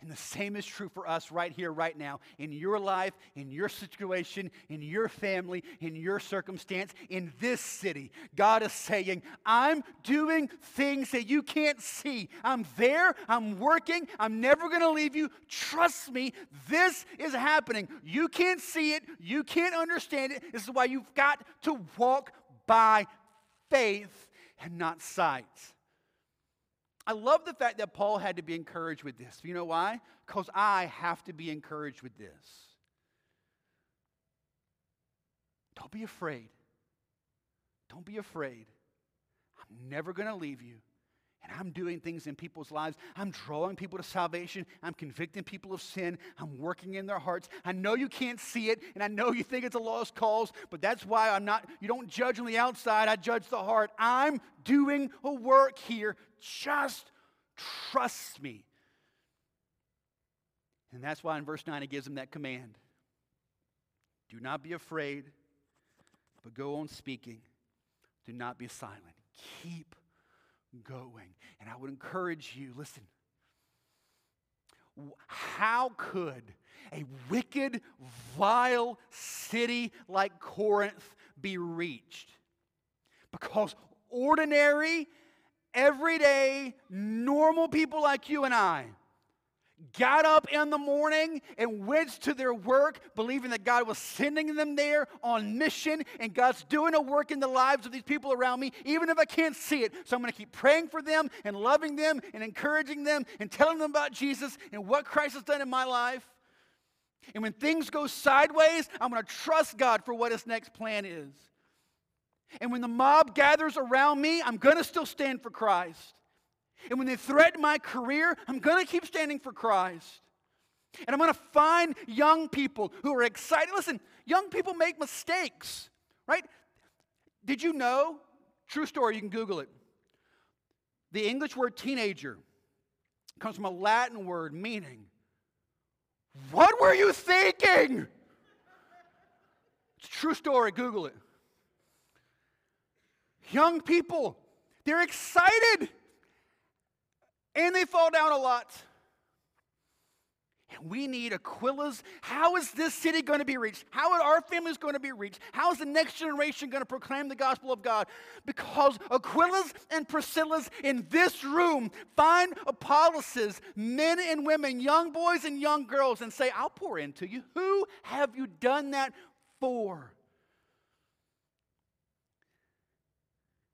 And the same is true for us right here, right now, in your life, in your situation, in your family, in your circumstance, in this city. God is saying, I'm doing things that you can't see. I'm there, I'm working, I'm never going to leave you. Trust me, this is happening. You can't see it, you can't understand it. This is why you've got to walk by faith and not sight. I love the fact that Paul had to be encouraged with this. You know why? Because I have to be encouraged with this. Don't be afraid. Don't be afraid. I'm never going to leave you. And I'm doing things in people's lives. I'm drawing people to salvation. I'm convicting people of sin. I'm working in their hearts. I know you can't see it, and I know you think it's a lost cause, but that's why I'm not, you don't judge on the outside, I judge the heart. I'm doing a work here. Just trust me. And that's why in verse 9 it gives him that command Do not be afraid, but go on speaking. Do not be silent. Keep going. And I would encourage you listen, how could a wicked, vile city like Corinth be reached? Because ordinary everyday, normal people like you and I got up in the morning and went to their work, believing that God was sending them there on mission and God's doing a work in the lives of these people around me, even if I can't see it. So I'm going to keep praying for them and loving them and encouraging them and telling them about Jesus and what Christ has done in my life. And when things go sideways, I'm going to trust God for what his next plan is. And when the mob gathers around me, I'm going to still stand for Christ. And when they threaten my career, I'm going to keep standing for Christ. And I'm going to find young people who are excited. Listen, young people make mistakes, right? Did you know? True story, you can Google it. The English word teenager comes from a Latin word meaning, What were you thinking? It's a true story, Google it. Young people, they're excited and they fall down a lot. And we need Aquila's. How is this city going to be reached? How are our families going to be reached? How is the next generation going to proclaim the gospel of God? Because Aquila's and Priscilla's in this room find Apollos, men and women, young boys and young girls, and say, I'll pour into you. Who have you done that for?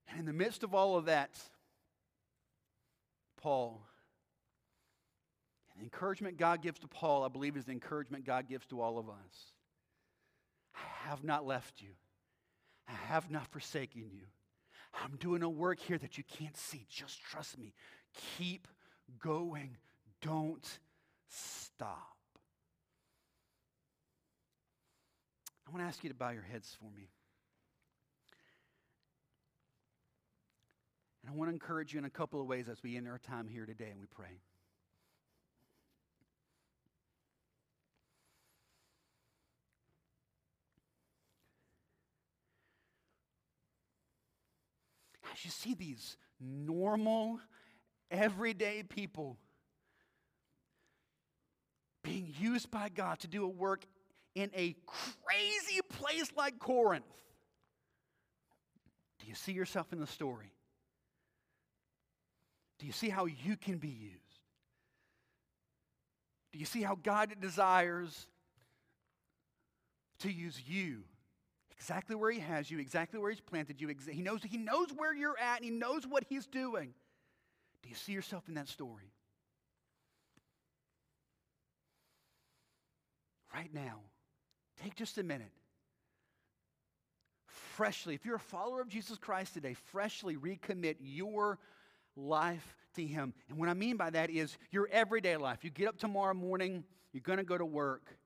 And in the midst of all of that, Paul, and the encouragement God gives to Paul, I believe, is the encouragement God gives to all of us. I have not left you, I have not forsaken you. I'm doing a work here that you can't see. Just trust me. Keep going. Don't stop. I want to ask you to bow your heads for me. And I want to encourage you in a couple of ways as we end our time here today and we pray. As you see these normal, everyday people being used by God to do a work in a crazy place like Corinth, do you see yourself in the story? Do you see how you can be used? Do you see how God desires to use you exactly where He has you, exactly where He's planted you? He knows, he knows where you're at, and He knows what He's doing. Do you see yourself in that story? Right now, take just a minute. Freshly, if you're a follower of Jesus Christ today, freshly recommit your life to Him. And what I mean by that is your everyday life. You get up tomorrow morning, you're going to go to work.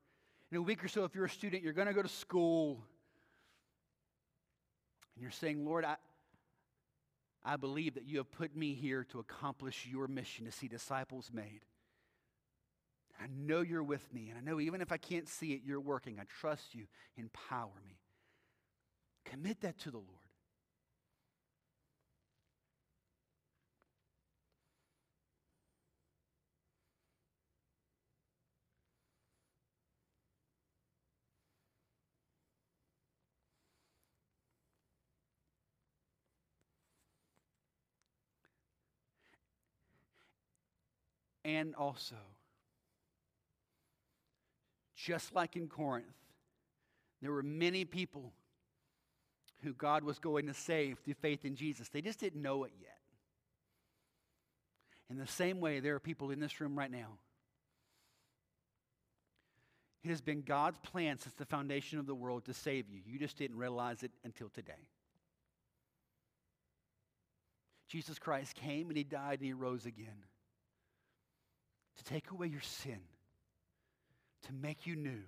In a week or so, if you're a student, you're going to go to school. And you're saying, Lord, I, I believe that you have put me here to accomplish your mission to see disciples made. I know you're with me, and I know even if I can't see it, you're working. I trust you. Empower me. Commit that to the Lord. And also, just like in Corinth, there were many people who God was going to save through faith in Jesus. They just didn't know it yet. In the same way, there are people in this room right now. It has been God's plan since the foundation of the world to save you. You just didn't realize it until today. Jesus Christ came and he died and he rose again to take away your sin, to make you new,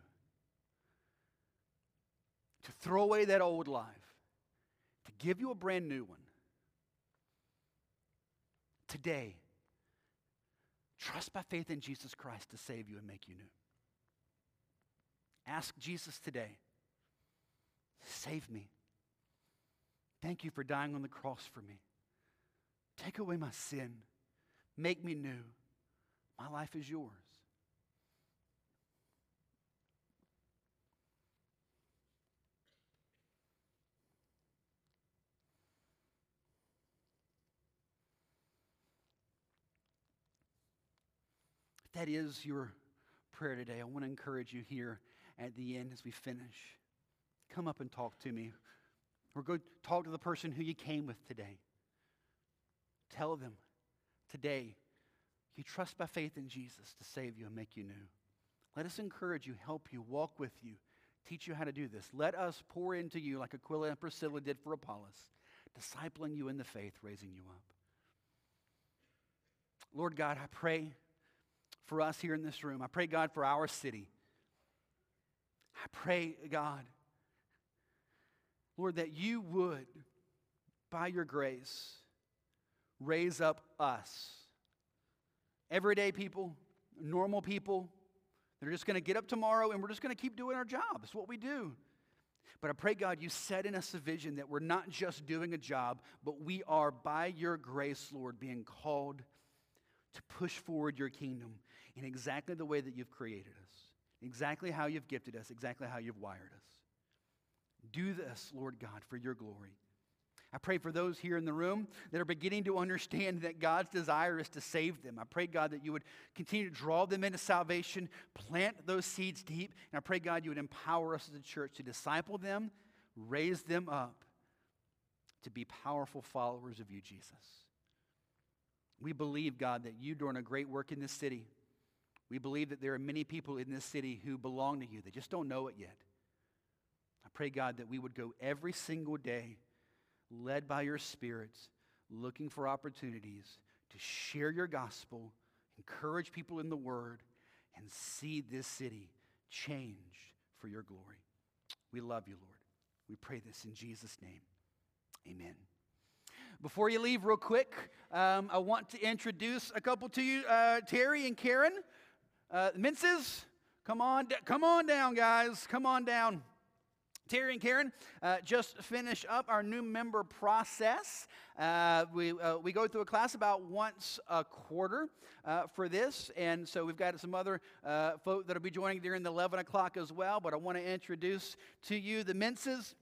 to throw away that old life, to give you a brand new one. Today, trust by faith in Jesus Christ to save you and make you new. Ask Jesus today, save me. Thank you for dying on the cross for me. Take away my sin. Make me new. My life is yours. If that is your prayer today, I want to encourage you here at the end as we finish. Come up and talk to me, or go talk to the person who you came with today. Tell them today you trust by faith in Jesus to save you and make you new. Let us encourage you, help you, walk with you, teach you how to do this. Let us pour into you like Aquila and Priscilla did for Apollos, discipling you in the faith, raising you up. Lord God, I pray for us here in this room. I pray, God, for our city. I pray, God, Lord, that you would, by your grace, raise up us, everyday people, normal people, that are just going to get up tomorrow and we're just going to keep doing our job. It's what we do. But I pray, God, you set in us a vision that we're not just doing a job, but we are, by your grace, Lord, being called to push forward your kingdom in exactly the way that you've created us, exactly how you've gifted us, exactly how you've wired us. Do this, Lord God, for your glory. I pray for those here in the room that are beginning to understand that God's desire is to save them. I pray, God, that you would continue to draw them into salvation, plant those seeds deep, and I pray, God, you would empower us as a church to disciple them, raise them up to be powerful followers of you, Jesus. We believe, God, that you're doing a great work in this city. We believe that there are many people in this city who belong to you. They just don't know it yet. I pray, God, that we would go every single day led by your spirits, looking for opportunities to share your gospel, encourage people in the word, and see this city changed for your glory. We love you, Lord. We pray this in Jesus' name. Amen. Before you leave, real quick, um, I want to introduce a couple to you uh, Terry and Karen. Uh, Minces, come on, come on down, guys. Come on down. Terry and Karen uh, just finished up our new member process. Uh, we, uh, we go through a class about once a quarter uh, for this, and so we've got some other uh, folk that will be joining during the 11 o'clock as well. But I want to introduce to you the Minces.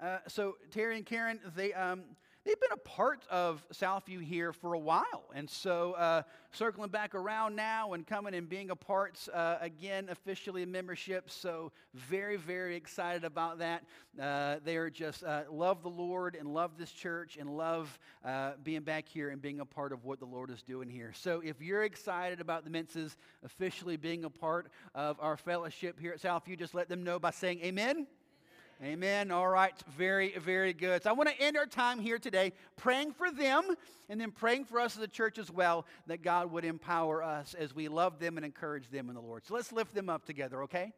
Uh, so Terry and Karen, they um, they've been a part of Southview here for a while. And so, uh, circling back around now and coming and being a part uh, again, officially a membership. So, very, very excited about that. Uh, they're just uh, love the Lord and love this church and love uh, being back here and being a part of what the Lord is doing here. So, if you're excited about the Minces officially being a part of our fellowship here at Southview, just let them know by saying amen. Amen. All right. Very, very good. So I want to end our time here today praying for them and then praying for us as a church as well that God would empower us as we love them and encourage them in the Lord. So let's lift them up together, okay?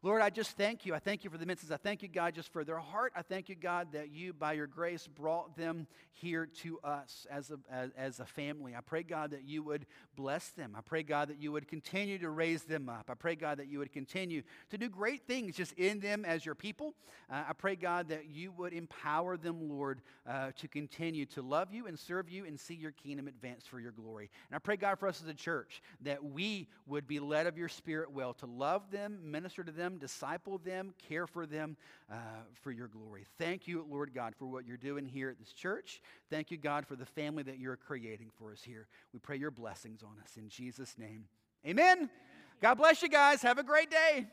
Lord, I just thank you. I thank you for the Minces. I thank you, God, just for their heart. I thank you, God, that you, by your grace, brought them here to us as a, as, as, a family. I pray, God, that you would bless them. I pray, God, that you would continue to raise them up. I pray, God, that you would continue to do great things just in them as your people. Uh, I pray, God, that you would empower them, Lord, uh, to continue to love you and serve you and see your kingdom advance for your glory. And I pray, God, for us as a church, that we would be led of your spirit well to love them, minister to them them, disciple them, care for them uh, for your glory. Thank you, Lord God, for what you're doing here at this church. Thank you, God, for the family that you're creating for us here. We pray your blessings on us in Jesus' name. Amen. God bless you guys. Have a great day.